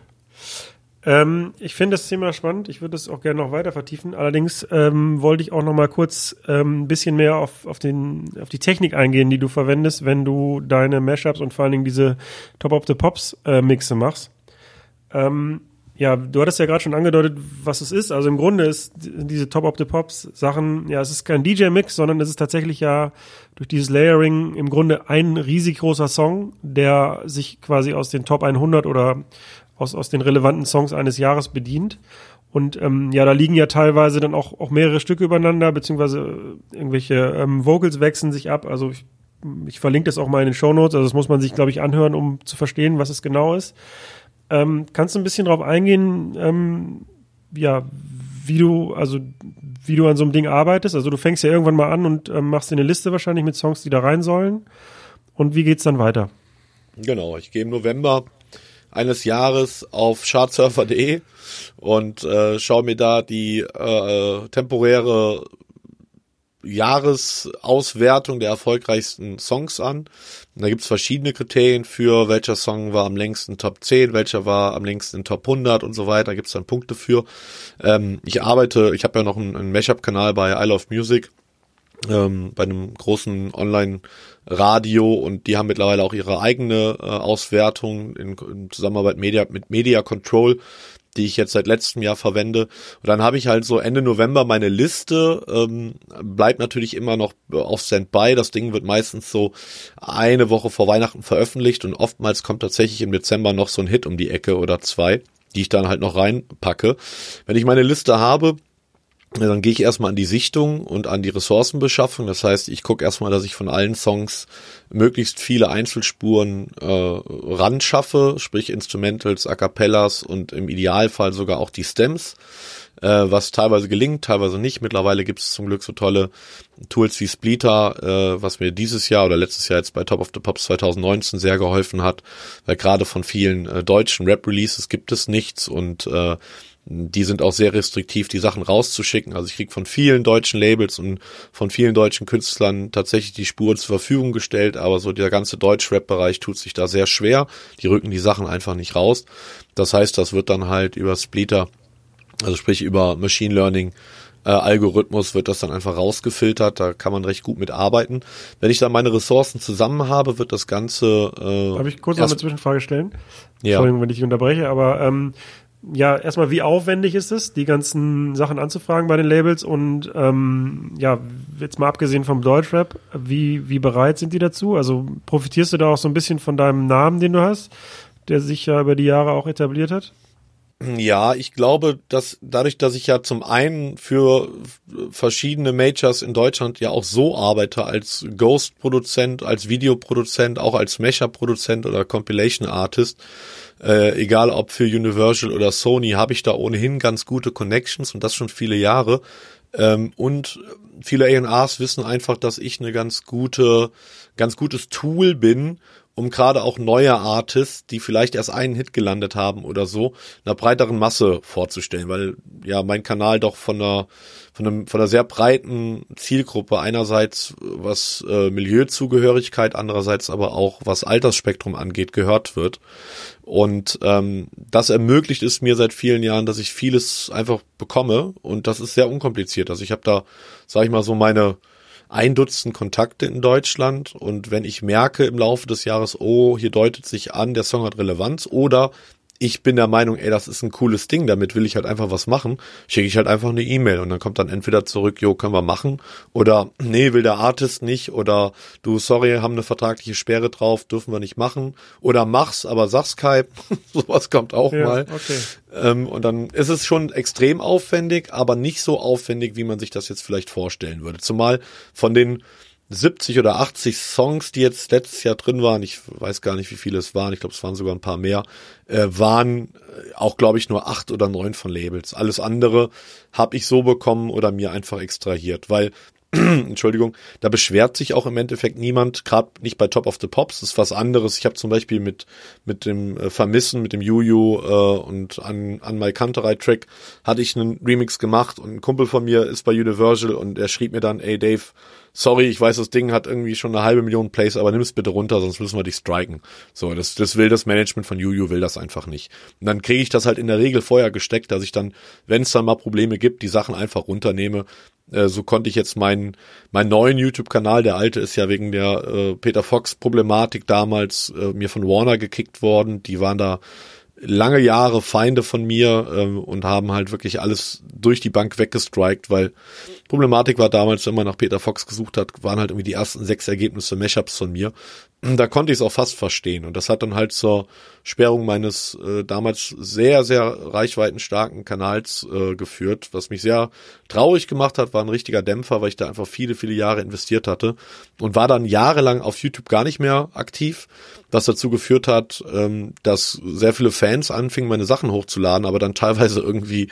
Ähm, ich finde das Thema spannend. Ich würde es auch gerne noch weiter vertiefen. Allerdings ähm, wollte ich auch noch mal kurz ähm, ein bisschen mehr auf, auf, den, auf die Technik eingehen, die du verwendest, wenn du deine Mashups und vor allen Dingen diese Top of the Pops äh, Mixe machst. Ähm, ja, du hattest ja gerade schon angedeutet, was es ist. Also im Grunde ist diese Top of the Pops Sachen, ja, es ist kein DJ-Mix, sondern es ist tatsächlich ja durch dieses Layering im Grunde ein riesig großer Song, der sich quasi aus den Top 100 oder aus, aus den relevanten Songs eines Jahres bedient. Und ähm, ja, da liegen ja teilweise dann auch, auch mehrere Stücke übereinander, beziehungsweise irgendwelche ähm, Vocals wechseln sich ab. Also ich, ich verlinke das auch mal in den Show Notes. Also das muss man sich, glaube ich, anhören, um zu verstehen, was es genau ist. Ähm, kannst du ein bisschen drauf eingehen, ähm, ja, wie du, also wie du an so einem Ding arbeitest? Also du fängst ja irgendwann mal an und ähm, machst dir eine Liste wahrscheinlich mit Songs, die da rein sollen. Und wie geht's dann weiter? Genau, ich gehe im November eines Jahres auf chartsurfer.de und äh, schaue mir da die äh, temporäre Jahresauswertung der erfolgreichsten Songs an. Und da gibt's verschiedene Kriterien für, welcher Song war am längsten Top 10, welcher war am längsten in Top 100 und so weiter. Da gibt's dann Punkte für. Ähm, ich arbeite, ich habe ja noch einen, einen Mashup-Kanal bei I Love Music, ähm, bei einem großen Online-Radio und die haben mittlerweile auch ihre eigene äh, Auswertung in, in Zusammenarbeit Media, mit Media Control die ich jetzt seit letztem Jahr verwende. Und dann habe ich halt so Ende November meine Liste, ähm, bleibt natürlich immer noch auf Standby. Das Ding wird meistens so eine Woche vor Weihnachten veröffentlicht und oftmals kommt tatsächlich im Dezember noch so ein Hit um die Ecke oder zwei, die ich dann halt noch reinpacke. Wenn ich meine Liste habe, dann gehe ich erstmal an die Sichtung und an die Ressourcenbeschaffung. Das heißt, ich gucke erstmal, dass ich von allen Songs möglichst viele Einzelspuren äh, ran schaffe, sprich Instrumentals, A Cappellas und im Idealfall sogar auch die Stems, äh, was teilweise gelingt, teilweise nicht. Mittlerweile gibt es zum Glück so tolle Tools wie Splitter, äh, was mir dieses Jahr oder letztes Jahr jetzt bei Top of the Pops 2019 sehr geholfen hat, weil gerade von vielen äh, deutschen Rap-Releases gibt es nichts und äh, die sind auch sehr restriktiv, die Sachen rauszuschicken. Also ich krieg von vielen deutschen Labels und von vielen deutschen Künstlern tatsächlich die Spuren zur Verfügung gestellt, aber so der ganze Deutsch-Rap-Bereich tut sich da sehr schwer. Die rücken die Sachen einfach nicht raus. Das heißt, das wird dann halt über Splitter, also sprich über Machine Learning, äh, Algorithmus wird das dann einfach rausgefiltert, da kann man recht gut mit arbeiten. Wenn ich dann meine Ressourcen zusammen habe, wird das Ganze. Äh, Darf ich kurz noch eine Zwischenfrage stellen? Ja. Entschuldigung, wenn ich unterbreche, aber ähm, ja, erstmal, wie aufwendig ist es, die ganzen Sachen anzufragen bei den Labels und ähm, ja, jetzt mal abgesehen vom Deutschrap, wie, wie bereit sind die dazu? Also profitierst du da auch so ein bisschen von deinem Namen, den du hast, der sich ja über die Jahre auch etabliert hat? Ja, ich glaube, dass dadurch, dass ich ja zum einen für verschiedene Majors in Deutschland ja auch so arbeite als Ghost-Produzent, als Videoproduzent, auch als Mesher-Produzent oder Compilation-Artist, äh, egal ob für Universal oder Sony, habe ich da ohnehin ganz gute Connections und das schon viele Jahre. Ähm, und viele A&Rs wissen einfach, dass ich eine ganz gute, ganz gutes Tool bin, um gerade auch neue Artists, die vielleicht erst einen Hit gelandet haben oder so, einer breiteren Masse vorzustellen, weil ja mein Kanal doch von einer von, einem, von einer sehr breiten Zielgruppe. Einerseits was äh, Milieuzugehörigkeit, andererseits aber auch was Altersspektrum angeht gehört wird. Und ähm, das ermöglicht es mir seit vielen Jahren, dass ich vieles einfach bekomme. Und das ist sehr unkompliziert. Also ich habe da, sage ich mal so meine ein Dutzend Kontakte in Deutschland. Und wenn ich merke im Laufe des Jahres, oh, hier deutet sich an, der Song hat Relevanz oder ich bin der Meinung, ey, das ist ein cooles Ding, damit will ich halt einfach was machen, schicke ich halt einfach eine E-Mail und dann kommt dann entweder zurück, jo, können wir machen, oder nee, will der Artist nicht, oder du, sorry, haben eine vertragliche Sperre drauf, dürfen wir nicht machen, oder mach's, aber sag Skype, [LAUGHS] sowas kommt auch ja, mal. Okay. Ähm, und dann ist es schon extrem aufwendig, aber nicht so aufwendig, wie man sich das jetzt vielleicht vorstellen würde. Zumal von den 70 oder 80 Songs, die jetzt letztes Jahr drin waren, ich weiß gar nicht, wie viele es waren, ich glaube, es waren sogar ein paar mehr, äh, waren äh, auch, glaube ich, nur acht oder neun von Labels. Alles andere habe ich so bekommen oder mir einfach extrahiert, weil [CLEARS THROAT] Entschuldigung, da beschwert sich auch im Endeffekt niemand, gerade nicht bei Top of the Pops, das ist was anderes. Ich habe zum Beispiel mit mit dem äh, Vermissen, mit dem Juju äh, und an, an My Kanterei Track hatte ich einen Remix gemacht und ein Kumpel von mir ist bei Universal und er schrieb mir dann, ey Dave, sorry, ich weiß, das Ding hat irgendwie schon eine halbe Million Plays, aber nimm es bitte runter, sonst müssen wir dich striken. So, das, das will das Management von Juju, will das einfach nicht. Und dann kriege ich das halt in der Regel vorher gesteckt, dass ich dann, wenn es dann mal Probleme gibt, die Sachen einfach runternehme. Äh, so konnte ich jetzt meinen meinen neuen YouTube-Kanal, der alte ist ja wegen der äh, Peter Fox-Problematik damals äh, mir von Warner gekickt worden. Die waren da lange Jahre Feinde von mir ähm, und haben halt wirklich alles durch die Bank weggestrikt, weil Problematik war damals, wenn man nach Peter Fox gesucht hat, waren halt irgendwie die ersten sechs Ergebnisse Mashups von mir. Da konnte ich es auch fast verstehen und das hat dann halt zur Sperrung meines äh, damals sehr, sehr reichweitenstarken Kanals äh, geführt. Was mich sehr traurig gemacht hat, war ein richtiger Dämpfer, weil ich da einfach viele, viele Jahre investiert hatte und war dann jahrelang auf YouTube gar nicht mehr aktiv was dazu geführt hat, ähm, dass sehr viele Fans anfingen, meine Sachen hochzuladen, aber dann teilweise irgendwie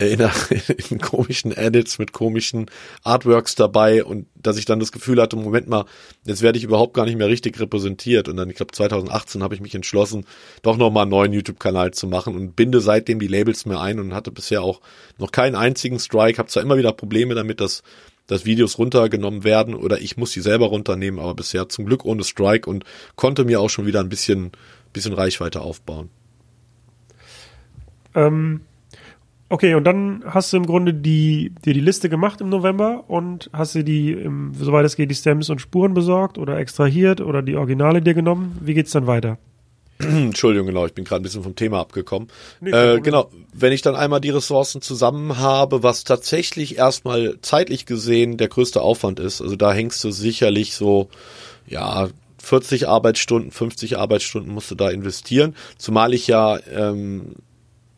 in, [LAUGHS] in komischen Edits mit komischen Artworks dabei und dass ich dann das Gefühl hatte, Moment mal, jetzt werde ich überhaupt gar nicht mehr richtig repräsentiert und dann, ich glaube 2018 habe ich mich entschlossen, doch nochmal einen neuen YouTube-Kanal zu machen und binde seitdem die Labels mehr ein und hatte bisher auch noch keinen einzigen Strike, habe zwar immer wieder Probleme damit, dass dass Videos runtergenommen werden oder ich muss die selber runternehmen, aber bisher zum Glück ohne Strike und konnte mir auch schon wieder ein bisschen, bisschen Reichweite aufbauen. Ähm, Okay, und dann hast du im Grunde die, dir die Liste gemacht im November und hast dir die, im, soweit es geht, die Stems und Spuren besorgt oder extrahiert oder die Originale dir genommen. Wie geht's dann weiter? [CLEARS THROAT] Entschuldigung, genau, ich bin gerade ein bisschen vom Thema abgekommen. Nee, äh, genau, wenn ich dann einmal die Ressourcen zusammen habe, was tatsächlich erstmal zeitlich gesehen der größte Aufwand ist, also da hängst du sicherlich so, ja, 40 Arbeitsstunden, 50 Arbeitsstunden musst du da investieren, zumal ich ja ähm,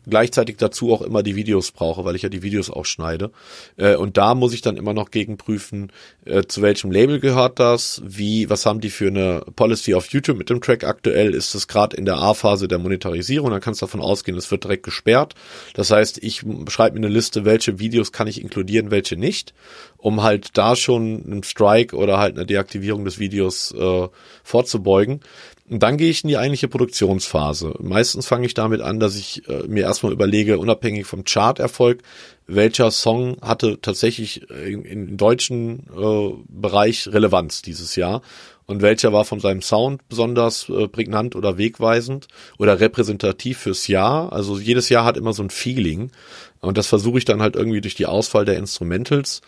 gleichzeitig dazu auch immer die Videos brauche, weil ich ja die Videos auch schneide. Äh, und da muss ich dann immer noch gegenprüfen, äh, zu welchem Label gehört das, wie, was haben die für eine Policy auf YouTube mit dem Track aktuell, ist es gerade in der A-Phase der Monetarisierung, dann kannst du davon ausgehen, es wird direkt gesperrt. Das heißt, ich schreibe mir eine Liste, welche Videos kann ich inkludieren, welche nicht, um halt da schon einen Strike oder halt eine Deaktivierung des Videos äh, vorzubeugen. Und dann gehe ich in die eigentliche Produktionsphase. Meistens fange ich damit an, dass ich äh, mir erstmal überlege, unabhängig vom Charterfolg, welcher Song hatte tatsächlich im, im deutschen äh, Bereich Relevanz dieses Jahr und welcher war von seinem Sound besonders äh, prägnant oder wegweisend oder repräsentativ fürs Jahr. Also jedes Jahr hat immer so ein Feeling und das versuche ich dann halt irgendwie durch die Auswahl der Instrumentals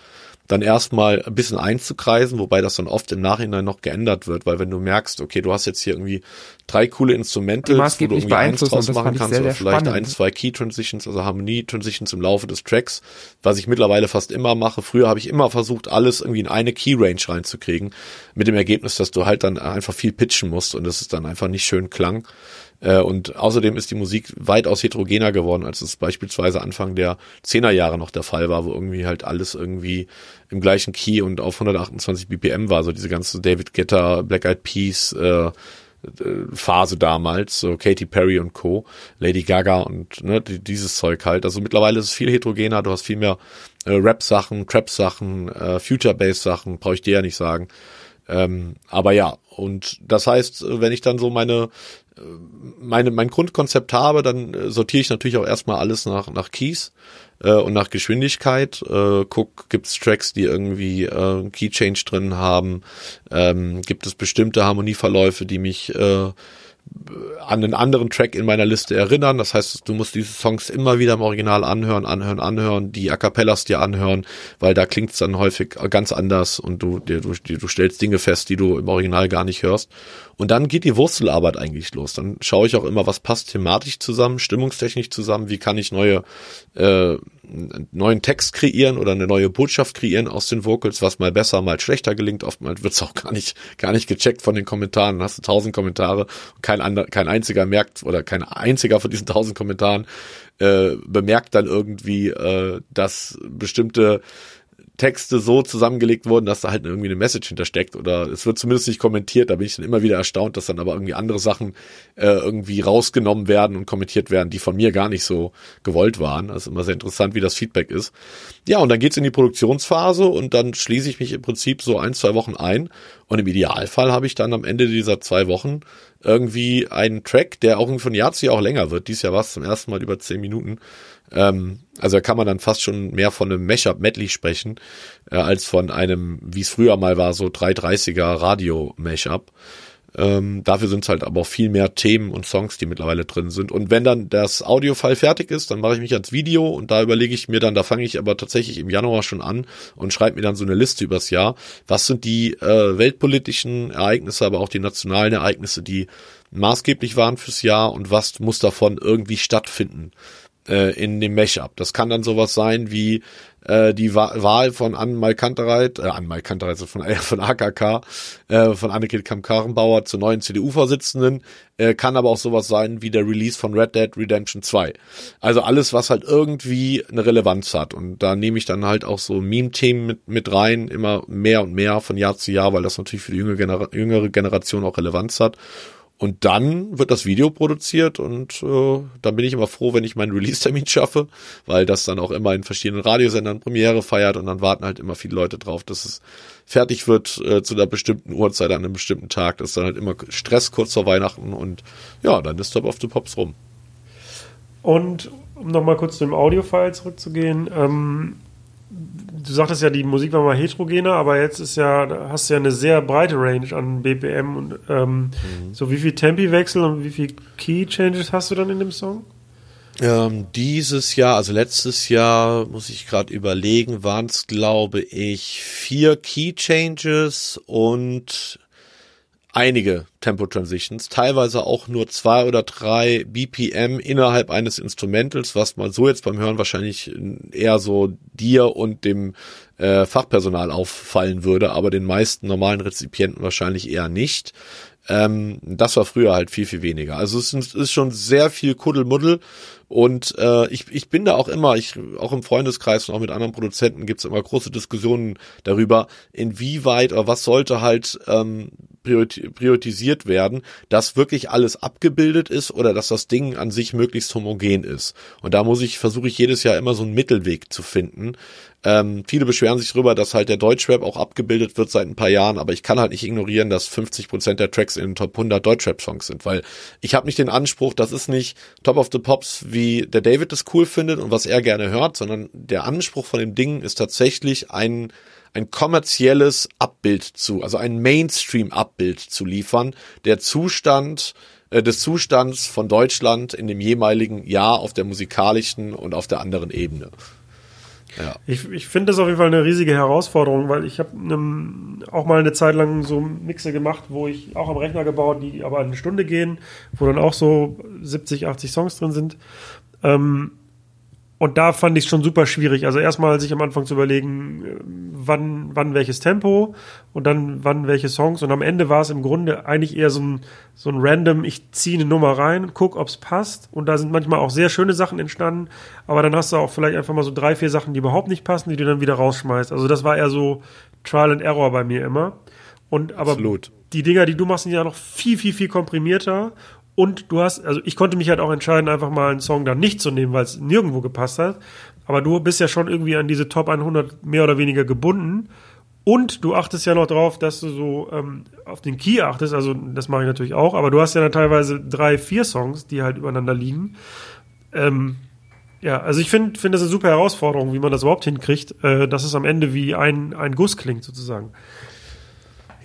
dann erstmal ein bisschen einzukreisen, wobei das dann oft im Nachhinein noch geändert wird, weil wenn du merkst, okay, du hast jetzt hier irgendwie drei coole Instrumente, wo du irgendwie eins draus machen kannst, sehr, oder vielleicht spannend. ein, zwei Key Transitions, also Harmonie Transitions im Laufe des Tracks, was ich mittlerweile fast immer mache. Früher habe ich immer versucht, alles irgendwie in eine Key Range reinzukriegen, mit dem Ergebnis, dass du halt dann einfach viel pitchen musst und es ist dann einfach nicht schön klang. Äh, und außerdem ist die Musik weitaus heterogener geworden, als es beispielsweise Anfang der Zehnerjahre noch der Fall war, wo irgendwie halt alles irgendwie im gleichen Key und auf 128 BPM war. So diese ganze David Guetta, Black Eyed Peas, äh, Phase damals, so Katy Perry und Co., Lady Gaga und ne, dieses Zeug halt. Also mittlerweile ist es viel heterogener, du hast viel mehr äh, Rap-Sachen, Trap-Sachen, äh, Future-Bass-Sachen, brauche ich dir ja nicht sagen. Ähm, aber ja, und das heißt, wenn ich dann so meine meine, mein Grundkonzept habe, dann äh, sortiere ich natürlich auch erstmal alles nach, nach Keys äh, und nach Geschwindigkeit. Äh, guck, gibt es Tracks, die irgendwie äh, Key Change drin haben? Ähm, gibt es bestimmte Harmonieverläufe, die mich äh, an einen anderen Track in meiner Liste erinnern. Das heißt, du musst diese Songs immer wieder im Original anhören, anhören, anhören, die A Cappellas dir anhören, weil da klingt es dann häufig ganz anders und du, dir, du, du stellst Dinge fest, die du im Original gar nicht hörst. Und dann geht die Wurzelarbeit eigentlich los. Dann schaue ich auch immer, was passt thematisch zusammen, stimmungstechnisch zusammen, wie kann ich neue äh, neuen Text kreieren oder eine neue Botschaft kreieren aus den Vocals, was mal besser, mal schlechter gelingt. Oftmals wird's auch gar nicht, gar nicht gecheckt von den Kommentaren. Dann hast du tausend Kommentare und kein, ander, kein einziger merkt oder kein einziger von diesen tausend Kommentaren äh, bemerkt dann irgendwie, äh, dass bestimmte Texte so zusammengelegt wurden, dass da halt irgendwie eine Message hintersteckt oder es wird zumindest nicht kommentiert. Da bin ich dann immer wieder erstaunt, dass dann aber irgendwie andere Sachen äh, irgendwie rausgenommen werden und kommentiert werden, die von mir gar nicht so gewollt waren. Ist immer sehr interessant, wie das Feedback ist. Ja, und dann geht's in die Produktionsphase und dann schließe ich mich im Prinzip so ein, zwei Wochen ein und im Idealfall habe ich dann am Ende dieser zwei Wochen irgendwie einen Track, der auch von Jahr zu Jahr auch länger wird. Dies Jahr war es zum ersten Mal über zehn Minuten ähm, also da kann man dann fast schon mehr von einem Mashup-Medley sprechen, äh, als von einem, wie es früher mal war, so 330er Radio-Mashup. Ähm, dafür sind es halt aber auch viel mehr Themen und Songs, die mittlerweile drin sind. Und wenn dann das Audiofile fertig ist, dann mache ich mich ans Video und da überlege ich mir dann, da fange ich aber tatsächlich im Januar schon an und schreibe mir dann so eine Liste übers Jahr. Was sind die äh, weltpolitischen Ereignisse, aber auch die nationalen Ereignisse, die maßgeblich waren fürs Jahr und was muss davon irgendwie stattfinden? Äh, in dem Mashup. Das kann dann sowas sein wie äh, die Wahl von Anne Malkantereit, äh, Anne Malkantereit, also von, äh, [LAUGHS] von AKK, äh, von Annegret Kamm-Karrenbauer zur neuen CDU-Vorsitzenden, äh, kann aber auch sowas sein wie der Release von Red Dead Redemption 2. Also alles, was halt irgendwie eine Relevanz hat. Und da nehme ich dann halt auch so Meme-Themen mit, mit rein, immer mehr und mehr von Jahr zu Jahr, weil das natürlich für die jüngere, Gener jüngere Generation auch Relevanz hat. Und dann wird das Video produziert und äh, dann bin ich immer froh, wenn ich meinen Release-Termin schaffe, weil das dann auch immer in verschiedenen Radiosendern Premiere feiert und dann warten halt immer viele Leute drauf, dass es fertig wird äh, zu einer bestimmten Uhrzeit an einem bestimmten Tag. Das ist dann halt immer Stress kurz vor Weihnachten und ja, dann ist Top of the Pops rum. Und um nochmal kurz zu dem Audio-File zurückzugehen, ähm, du sagtest ja, die Musik war mal heterogener, aber jetzt ist ja, hast du ja eine sehr breite Range an BPM und ähm, mhm. so wie viel Tempi-Wechsel und wie viel Key-Changes hast du dann in dem Song? Ähm, dieses Jahr, also letztes Jahr, muss ich gerade überlegen, waren es, glaube ich, vier Key Changes und einige Tempo Transitions, teilweise auch nur zwei oder drei BPM innerhalb eines Instrumentals, was man so jetzt beim Hören wahrscheinlich eher so dir und dem äh, Fachpersonal auffallen würde, aber den meisten normalen Rezipienten wahrscheinlich eher nicht. Ähm, das war früher halt viel, viel weniger. Also es ist schon sehr viel Kuddelmuddel und äh, ich, ich bin da auch immer, ich auch im Freundeskreis und auch mit anderen Produzenten gibt's immer große Diskussionen darüber, inwieweit oder was sollte halt ähm, priorisiert werden, dass wirklich alles abgebildet ist oder dass das Ding an sich möglichst homogen ist. Und da muss ich, versuche ich jedes Jahr immer so einen Mittelweg zu finden. Ähm, viele beschweren sich darüber, dass halt der Deutschrap auch abgebildet wird seit ein paar Jahren, aber ich kann halt nicht ignorieren, dass 50 Prozent der Tracks in den Top 100 Deutschrap-Songs sind, weil ich habe nicht den Anspruch, das ist nicht Top of the Pops, wie der David das cool findet und was er gerne hört, sondern der Anspruch von dem Ding ist tatsächlich ein ein kommerzielles Abbild zu, also ein Mainstream-Abbild zu liefern, der Zustand äh, des Zustands von Deutschland in dem jeweiligen Jahr auf der musikalischen und auf der anderen Ebene. Ja. Ich, ich finde das auf jeden Fall eine riesige Herausforderung, weil ich habe auch mal eine Zeit lang so Mixe gemacht, wo ich auch am Rechner gebaut, die aber eine Stunde gehen, wo dann auch so 70, 80 Songs drin sind. Ähm, und da fand ich es schon super schwierig. Also erstmal sich am Anfang zu überlegen, äh, wann, wann welches Tempo und dann wann welche Songs. Und am Ende war es im Grunde eigentlich eher so ein, so ein random, ich ziehe eine Nummer rein, guck, ob es passt. Und da sind manchmal auch sehr schöne Sachen entstanden. Aber dann hast du auch vielleicht einfach mal so drei, vier Sachen, die überhaupt nicht passen, die du dann wieder rausschmeißt. Also das war eher so Trial and Error bei mir immer. Und aber Absolut. die Dinger, die du machst, sind ja noch viel, viel, viel komprimierter und du hast, also ich konnte mich halt auch entscheiden, einfach mal einen Song dann nicht zu nehmen, weil es nirgendwo gepasst hat. Aber du bist ja schon irgendwie an diese Top 100 mehr oder weniger gebunden. Und du achtest ja noch drauf, dass du so ähm, auf den Key achtest. Also das mache ich natürlich auch. Aber du hast ja dann teilweise drei, vier Songs, die halt übereinander liegen. Ähm, ja, also ich finde, finde das eine super Herausforderung, wie man das überhaupt hinkriegt, äh, dass es am Ende wie ein, ein Guss klingt sozusagen.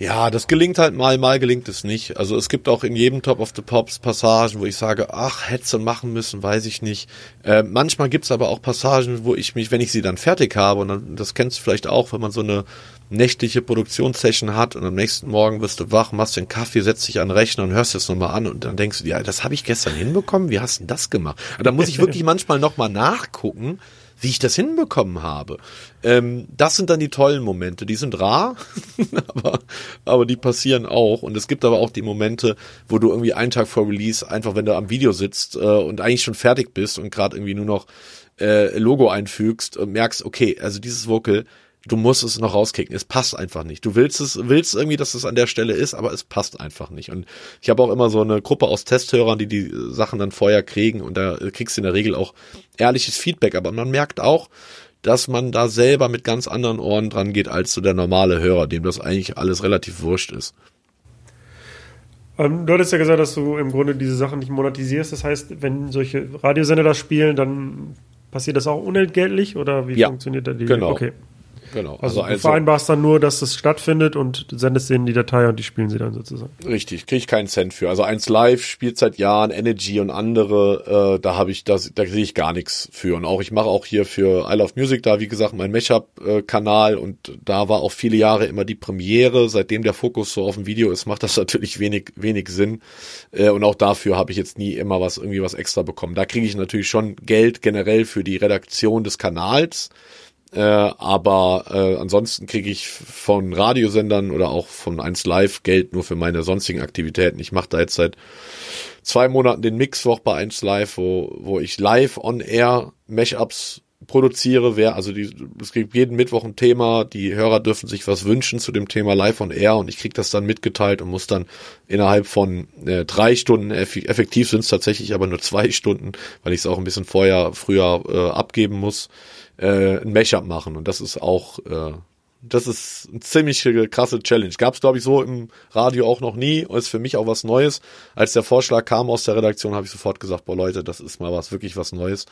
Ja, das gelingt halt mal, mal gelingt es nicht. Also es gibt auch in jedem Top of the Pops Passagen, wo ich sage, ach, hätte machen müssen, weiß ich nicht. Äh, manchmal gibt's aber auch Passagen, wo ich mich, wenn ich sie dann fertig habe, und dann, das kennst du vielleicht auch, wenn man so eine nächtliche Produktionssession hat und am nächsten Morgen wirst du wach, machst den Kaffee, setzt dich an den Rechner und hörst es nochmal an und dann denkst du dir, ja, das habe ich gestern hinbekommen, wie hast du denn das gemacht? Und da muss ich [LAUGHS] wirklich manchmal nochmal nachgucken, wie ich das hinbekommen habe. Ähm, das sind dann die tollen Momente. Die sind rar, [LAUGHS] aber, aber die passieren auch. Und es gibt aber auch die Momente, wo du irgendwie einen Tag vor Release einfach, wenn du am Video sitzt äh, und eigentlich schon fertig bist und gerade irgendwie nur noch äh, Logo einfügst und merkst, okay, also dieses Vocal, du musst es noch rauskicken. Es passt einfach nicht. Du willst es, willst irgendwie, dass es an der Stelle ist, aber es passt einfach nicht. Und ich habe auch immer so eine Gruppe aus Testhörern, die die Sachen dann vorher kriegen und da kriegst du in der Regel auch ehrliches Feedback. Aber man merkt auch, dass man da selber mit ganz anderen Ohren dran geht als so der normale Hörer, dem das eigentlich alles relativ wurscht ist. Ähm, du hattest ja gesagt, dass du im Grunde diese Sachen nicht monetisierst. Das heißt, wenn solche Radiosender das spielen, dann passiert das auch unentgeltlich oder wie ja, funktioniert da die? Genau. Okay. Genau. Also, also du vereinbarst dann nur, dass das stattfindet und sendest denen die Datei und die spielen sie dann sozusagen. Richtig, kriege ich keinen Cent für. Also eins live spielt seit Jahren Energy und andere, äh, da habe ich das, da sehe ich gar nichts für. Und auch ich mache auch hier für I Love Music da, wie gesagt, mein Mashup-Kanal und da war auch viele Jahre immer die Premiere. Seitdem der Fokus so auf dem Video ist, macht das [LAUGHS] natürlich wenig, wenig Sinn. Äh, und auch dafür habe ich jetzt nie immer was, irgendwie was extra bekommen. Da kriege ich natürlich schon Geld generell für die Redaktion des Kanals. Äh, aber äh, ansonsten kriege ich von Radiosendern oder auch von 1 Live Geld nur für meine sonstigen Aktivitäten. Ich mache da jetzt seit zwei Monaten den Mixwoch bei 1 Live, wo, wo ich live on air Mashups produziere, wer, also die, es gibt jeden Mittwoch ein Thema, die Hörer dürfen sich was wünschen zu dem Thema live on air und ich krieg das dann mitgeteilt und muss dann innerhalb von äh, drei Stunden, effektiv sind es tatsächlich aber nur zwei Stunden, weil ich es auch ein bisschen vorher, früher äh, abgeben muss, äh, ein Mashup machen und das ist auch äh, das ist eine ziemlich krasse Challenge. Gab es, glaube ich, so im Radio auch noch nie. Ist für mich auch was Neues. Als der Vorschlag kam aus der Redaktion, habe ich sofort gesagt, boah Leute, das ist mal was, wirklich was Neues.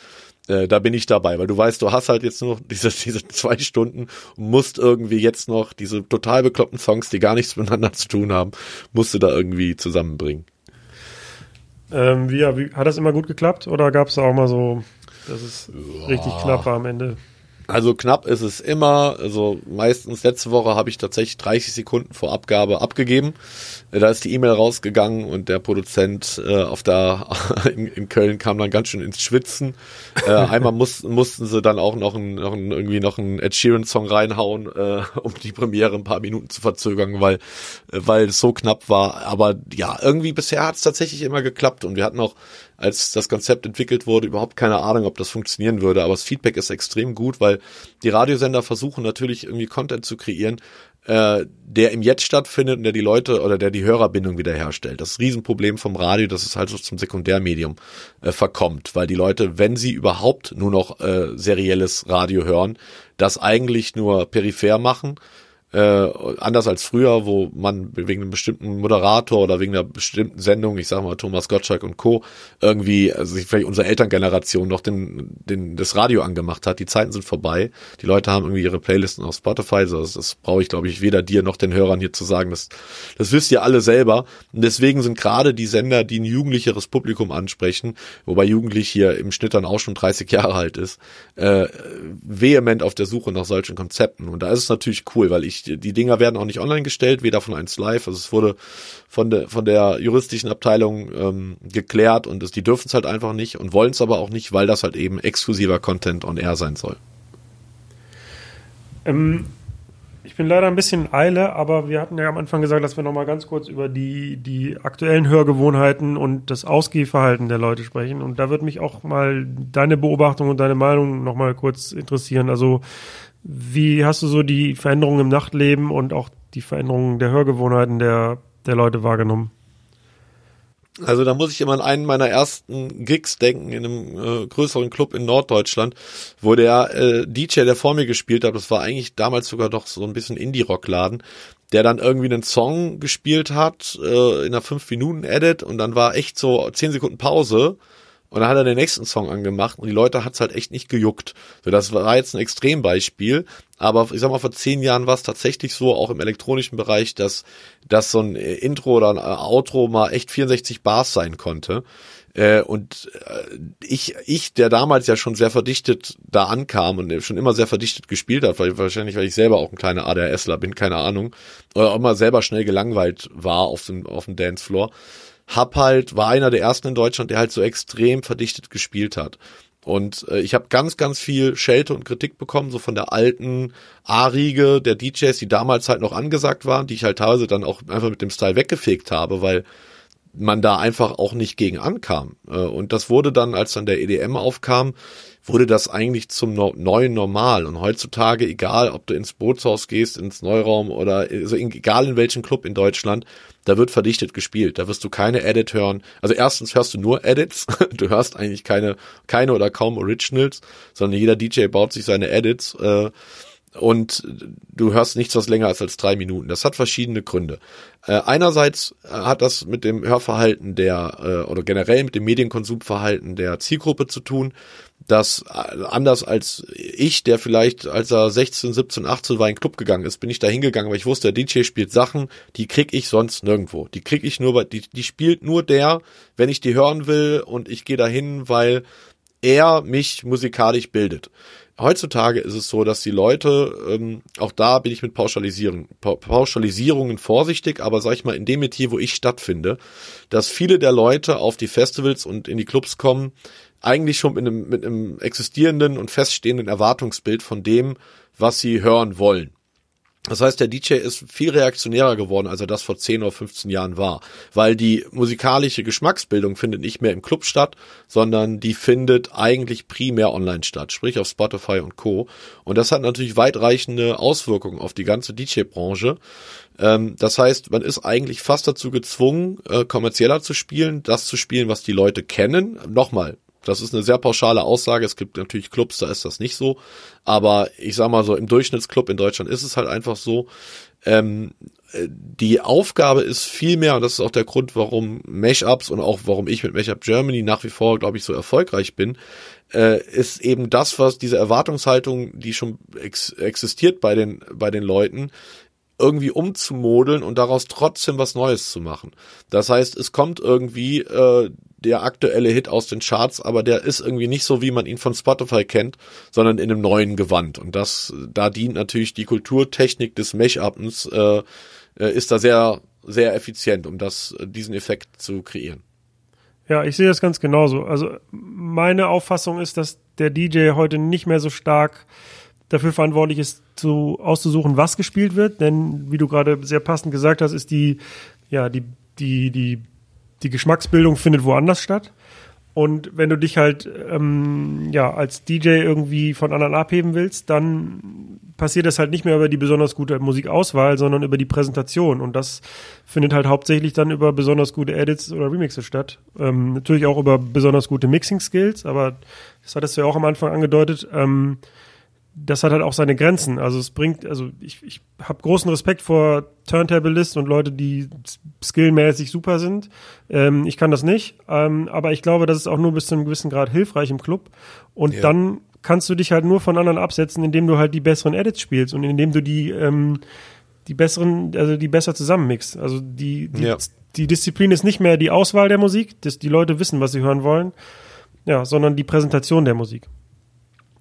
Äh, da bin ich dabei, weil du weißt, du hast halt jetzt nur diese, [LAUGHS] diese zwei Stunden und musst irgendwie jetzt noch diese total bekloppten Songs, die gar nichts [LAUGHS] miteinander zu tun haben, musst du da irgendwie zusammenbringen. Ähm, wie, wie, hat das immer gut geklappt oder gab es auch mal so, dass es ja. richtig knapp war am Ende? Also knapp ist es immer. Also meistens letzte Woche habe ich tatsächlich 30 Sekunden vor Abgabe abgegeben. Da ist die E-Mail rausgegangen und der Produzent äh, auf der [LAUGHS] in, in, Köln kam dann ganz schön ins Schwitzen. Äh, einmal muss, mussten sie dann auch noch, ein, noch ein, irgendwie noch einen Ed Sheeran Song reinhauen, äh, um die Premiere ein paar Minuten zu verzögern, weil weil es so knapp war. Aber ja, irgendwie bisher hat es tatsächlich immer geklappt und wir hatten auch als das Konzept entwickelt wurde, überhaupt keine Ahnung, ob das funktionieren würde. Aber das Feedback ist extrem gut, weil die Radiosender versuchen natürlich irgendwie Content zu kreieren, äh, der im Jetzt stattfindet und der die Leute oder der die Hörerbindung wiederherstellt. Das Riesenproblem vom Radio, dass es halt so zum Sekundärmedium äh, verkommt, weil die Leute, wenn sie überhaupt nur noch äh, serielles Radio hören, das eigentlich nur peripher machen äh, anders als früher, wo man wegen einem bestimmten Moderator oder wegen einer bestimmten Sendung, ich sag mal Thomas Gottschalk und Co., irgendwie, also vielleicht unsere Elterngeneration noch den, den, das Radio angemacht hat. Die Zeiten sind vorbei. Die Leute haben irgendwie ihre Playlisten auf Spotify. Also das, das brauche ich, glaube ich, weder dir noch den Hörern hier zu sagen. Das, das wisst ihr alle selber. Und deswegen sind gerade die Sender, die ein jugendlicheres Publikum ansprechen, wobei Jugendlich hier im Schnitt dann auch schon 30 Jahre alt ist, äh, vehement auf der Suche nach solchen Konzepten. Und da ist es natürlich cool, weil ich die Dinger werden auch nicht online gestellt, weder von 1 Live, also es wurde von der, von der juristischen Abteilung ähm, geklärt und es, die dürfen es halt einfach nicht und wollen es aber auch nicht, weil das halt eben exklusiver Content on Air sein soll. Ähm, ich bin leider ein bisschen in Eile, aber wir hatten ja am Anfang gesagt, dass wir nochmal ganz kurz über die, die aktuellen Hörgewohnheiten und das Ausgehverhalten der Leute sprechen. Und da würde mich auch mal deine Beobachtung und deine Meinung nochmal kurz interessieren. Also wie hast du so die Veränderungen im Nachtleben und auch die Veränderungen der Hörgewohnheiten der, der Leute wahrgenommen? Also da muss ich immer an einen meiner ersten Gigs denken in einem äh, größeren Club in Norddeutschland, wo der äh, DJ, der vor mir gespielt hat, das war eigentlich damals sogar doch so ein bisschen Indie-Rock-Laden, der dann irgendwie einen Song gespielt hat äh, in einer 5-Minuten-Edit und dann war echt so 10 Sekunden Pause und dann hat er den nächsten Song angemacht und die Leute hat's halt echt nicht gejuckt. So, das war jetzt ein Extrembeispiel. Aber ich sag mal, vor zehn Jahren war es tatsächlich so, auch im elektronischen Bereich, dass, dass so ein Intro oder ein Outro mal echt 64 Bars sein konnte. Äh, und äh, ich, ich, der damals ja schon sehr verdichtet da ankam und schon immer sehr verdichtet gespielt hat, weil wahrscheinlich, weil ich selber auch ein kleiner ADHSler bin, keine Ahnung, oder auch immer selber schnell gelangweilt war auf dem, auf dem Dancefloor, hab halt, war einer der ersten in Deutschland, der halt so extrem verdichtet gespielt hat. Und äh, ich habe ganz, ganz viel Schelte und Kritik bekommen, so von der alten A-Riege der DJs, die damals halt noch angesagt waren, die ich halt teilweise dann auch einfach mit dem Style weggefegt habe, weil man da einfach auch nicht gegen ankam. Äh, und das wurde dann, als dann der EDM aufkam, wurde das eigentlich zum no neuen Normal. Und heutzutage, egal ob du ins Bootshaus gehst, ins Neuraum oder also egal in welchem Club in Deutschland, da wird verdichtet gespielt. Da wirst du keine Edit hören. Also erstens hörst du nur Edits. [LAUGHS] Du hörst eigentlich keine, keine oder kaum Originals, sondern jeder DJ baut sich seine Edits. Äh, und du hörst nichts, was länger ist als drei Minuten. Das hat verschiedene Gründe. Äh, einerseits hat das mit dem Hörverhalten der äh, oder generell mit dem Medienkonsumverhalten der Zielgruppe zu tun dass äh, anders als ich, der vielleicht, als er 16, 17, 18 war, in den Club gegangen ist, bin ich da hingegangen, weil ich wusste, der DJ spielt Sachen, die krieg ich sonst nirgendwo. Die krieg ich nur bei, die, die spielt nur der, wenn ich die hören will und ich gehe dahin, weil er mich musikalisch bildet. Heutzutage ist es so, dass die Leute, ähm, auch da bin ich mit Pauschalisierung, pa Pauschalisierungen vorsichtig, aber sag ich mal, in dem Metier, wo ich stattfinde, dass viele der Leute auf die Festivals und in die Clubs kommen, eigentlich schon mit einem, mit einem existierenden und feststehenden Erwartungsbild von dem, was sie hören wollen. Das heißt, der DJ ist viel reaktionärer geworden, als er das vor 10 oder 15 Jahren war, weil die musikalische Geschmacksbildung findet nicht mehr im Club statt, sondern die findet eigentlich primär online statt, sprich auf Spotify und Co. Und das hat natürlich weitreichende Auswirkungen auf die ganze DJ-Branche. Ähm, das heißt, man ist eigentlich fast dazu gezwungen, äh, kommerzieller zu spielen, das zu spielen, was die Leute kennen. Nochmal, das ist eine sehr pauschale Aussage. Es gibt natürlich Clubs, da ist das nicht so. Aber ich sag mal so, im Durchschnittsclub in Deutschland ist es halt einfach so. Ähm, die Aufgabe ist viel mehr, und das ist auch der Grund, warum Mashups und auch warum ich mit Mashup Germany nach wie vor, glaube ich, so erfolgreich bin, äh, ist eben das, was diese Erwartungshaltung, die schon ex existiert bei den, bei den Leuten, irgendwie umzumodeln und daraus trotzdem was Neues zu machen. Das heißt, es kommt irgendwie äh, der aktuelle Hit aus den Charts, aber der ist irgendwie nicht so, wie man ihn von Spotify kennt, sondern in einem neuen Gewand. Und das, da dient natürlich die Kulturtechnik des Mesh-Uppens, äh, äh, ist da sehr, sehr effizient, um das, diesen Effekt zu kreieren. Ja, ich sehe das ganz genauso. Also meine Auffassung ist, dass der DJ heute nicht mehr so stark dafür verantwortlich ist, zu, auszusuchen, was gespielt wird. Denn, wie du gerade sehr passend gesagt hast, ist die, ja, die, die, die, die Geschmacksbildung findet woanders statt. Und wenn du dich halt ähm, ja als DJ irgendwie von anderen abheben willst, dann passiert das halt nicht mehr über die besonders gute Musikauswahl, sondern über die Präsentation. Und das findet halt hauptsächlich dann über besonders gute Edits oder Remixes statt. Ähm, natürlich auch über besonders gute Mixing-Skills, aber das hattest du ja auch am Anfang angedeutet. Ähm, das hat halt auch seine Grenzen. Also es bringt, also ich, ich habe großen Respekt vor Turntablisten und Leute, die skillmäßig super sind. Ähm, ich kann das nicht, ähm, aber ich glaube, das ist auch nur bis zu einem gewissen Grad hilfreich im Club. Und ja. dann kannst du dich halt nur von anderen absetzen, indem du halt die besseren Edits spielst und indem du die ähm, die besseren, also die besser zusammenmixst. Also die die, ja. die Disziplin ist nicht mehr die Auswahl der Musik, dass die Leute wissen, was sie hören wollen, ja, sondern die Präsentation der Musik.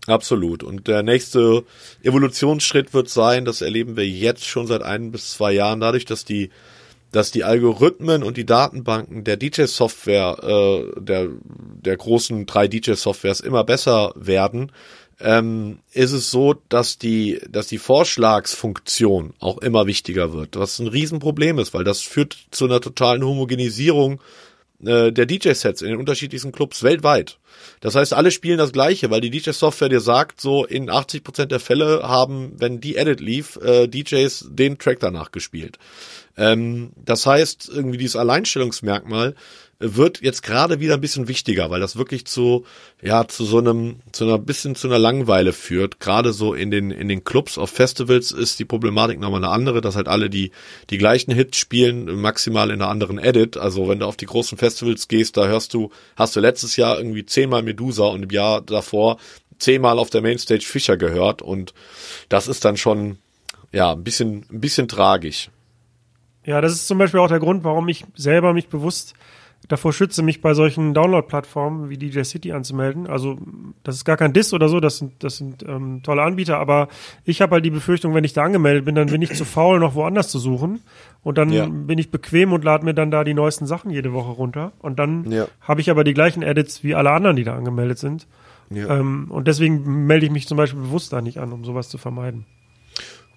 Absolut. Und der nächste Evolutionsschritt wird sein, das erleben wir jetzt schon seit ein bis zwei Jahren, dadurch, dass die, dass die Algorithmen und die Datenbanken der DJ-Software, äh, der, der großen drei DJ-Softwares immer besser werden, ähm, ist es so, dass die, dass die Vorschlagsfunktion auch immer wichtiger wird, was ein Riesenproblem ist, weil das führt zu einer totalen Homogenisierung äh, der DJ-Sets in den unterschiedlichsten Clubs weltweit. Das heißt, alle spielen das Gleiche, weil die DJ-Software dir sagt, so in 80 Prozent der Fälle haben, wenn die Edit lief, äh, DJs den Track danach gespielt. Ähm, das heißt, irgendwie dieses Alleinstellungsmerkmal wird jetzt gerade wieder ein bisschen wichtiger, weil das wirklich zu, ja, zu so einem, zu einer bisschen zu einer Langweile führt. Gerade so in den, in den Clubs auf Festivals ist die Problematik nochmal eine andere, dass halt alle die, die gleichen Hits spielen, maximal in einer anderen Edit. Also wenn du auf die großen Festivals gehst, da hörst du, hast du letztes Jahr irgendwie zehnmal Medusa und im Jahr davor zehnmal auf der Mainstage Fischer gehört und das ist dann schon, ja, ein bisschen, ein bisschen tragisch. Ja, das ist zum Beispiel auch der Grund, warum ich selber mich bewusst davor schütze, mich bei solchen Download-Plattformen wie DJ City anzumelden. Also das ist gar kein Diss oder so, das sind, das sind ähm, tolle Anbieter, aber ich habe halt die Befürchtung, wenn ich da angemeldet bin, dann bin ich zu faul, noch woanders zu suchen. Und dann ja. bin ich bequem und lade mir dann da die neuesten Sachen jede Woche runter. Und dann ja. habe ich aber die gleichen Edits wie alle anderen, die da angemeldet sind. Ja. Ähm, und deswegen melde ich mich zum Beispiel bewusst da nicht an, um sowas zu vermeiden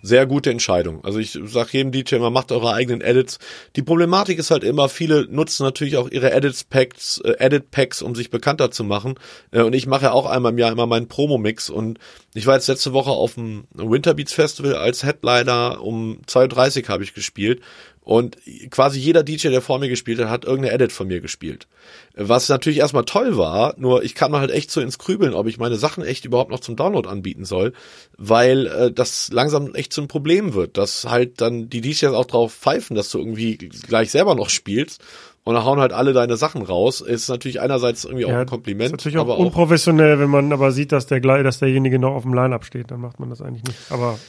sehr gute Entscheidung. Also ich sag jedem DJ immer, macht eure eigenen Edits. Die Problematik ist halt immer, viele nutzen natürlich auch ihre Edits Packs, äh, Edit Packs, um sich bekannter zu machen. Äh, und ich mache ja auch einmal im Jahr immer meinen Promo-Mix und ich war jetzt letzte Woche auf dem Winterbeats Festival als Headliner um 2.30 habe ich gespielt und quasi jeder DJ, der vor mir gespielt hat, hat irgendeine Edit von mir gespielt. Was natürlich erstmal toll war, nur ich kam halt echt so ins Krübeln, ob ich meine Sachen echt überhaupt noch zum Download anbieten soll, weil äh, das langsam echt ein Problem wird, dass halt dann die DJs auch drauf pfeifen, dass du irgendwie gleich selber noch spielst und dann hauen halt alle deine Sachen raus. Ist natürlich einerseits irgendwie ja, auch ein Kompliment. Ist natürlich auch aber unprofessionell, wenn man aber sieht, dass der dass derjenige noch auf dem Line-Up steht, dann macht man das eigentlich nicht. Aber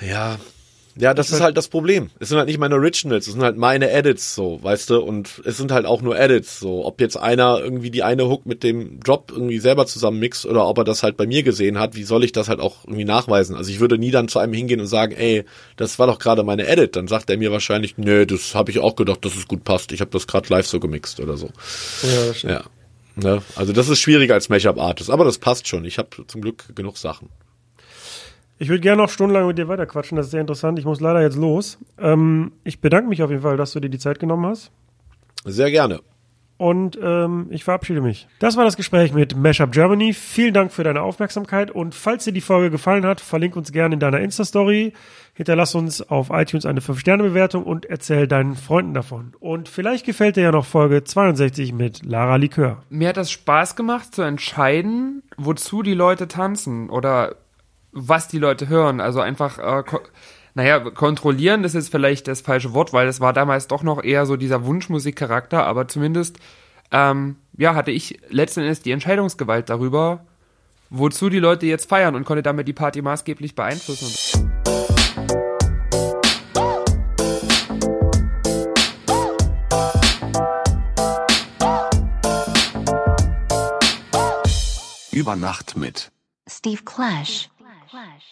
ja, ja, das ist halt das Problem. Es sind halt nicht meine Originals, es sind halt meine Edits, so, weißt du, und es sind halt auch nur Edits, so. Ob jetzt einer irgendwie die eine Hook mit dem Drop irgendwie selber zusammen mixt oder ob er das halt bei mir gesehen hat, wie soll ich das halt auch irgendwie nachweisen? Also ich würde nie dann zu einem hingehen und sagen, ey, das war doch gerade meine Edit. Dann sagt er mir wahrscheinlich, nö, das habe ich auch gedacht, dass es gut passt. Ich habe das gerade live so gemixt oder so. Ja, das stimmt. Ja. Ne? Also das ist schwieriger als Make-up-Artist, aber das passt schon. Ich habe zum Glück genug Sachen. Ich würde gerne noch stundenlang mit dir weiterquatschen, das ist sehr interessant. Ich muss leider jetzt los. Ähm, ich bedanke mich auf jeden Fall, dass du dir die Zeit genommen hast. Sehr gerne. Und ähm, ich verabschiede mich. Das war das Gespräch mit Mashup Germany. Vielen Dank für deine Aufmerksamkeit. Und falls dir die Folge gefallen hat, verlink uns gerne in deiner Insta-Story. Hinterlass uns auf iTunes eine 5-Sterne-Bewertung und erzähl deinen Freunden davon. Und vielleicht gefällt dir ja noch Folge 62 mit Lara Likör. Mir hat das Spaß gemacht zu entscheiden, wozu die Leute tanzen oder was die Leute hören. Also einfach, äh, ko naja, kontrollieren ist jetzt vielleicht das falsche Wort, weil es war damals doch noch eher so dieser Wunschmusikcharakter, aber zumindest, ähm, ja, hatte ich letzten Endes die Entscheidungsgewalt darüber, wozu die Leute jetzt feiern und konnte damit die Party maßgeblich beeinflussen. Über Nacht mit. Steve Clash. flash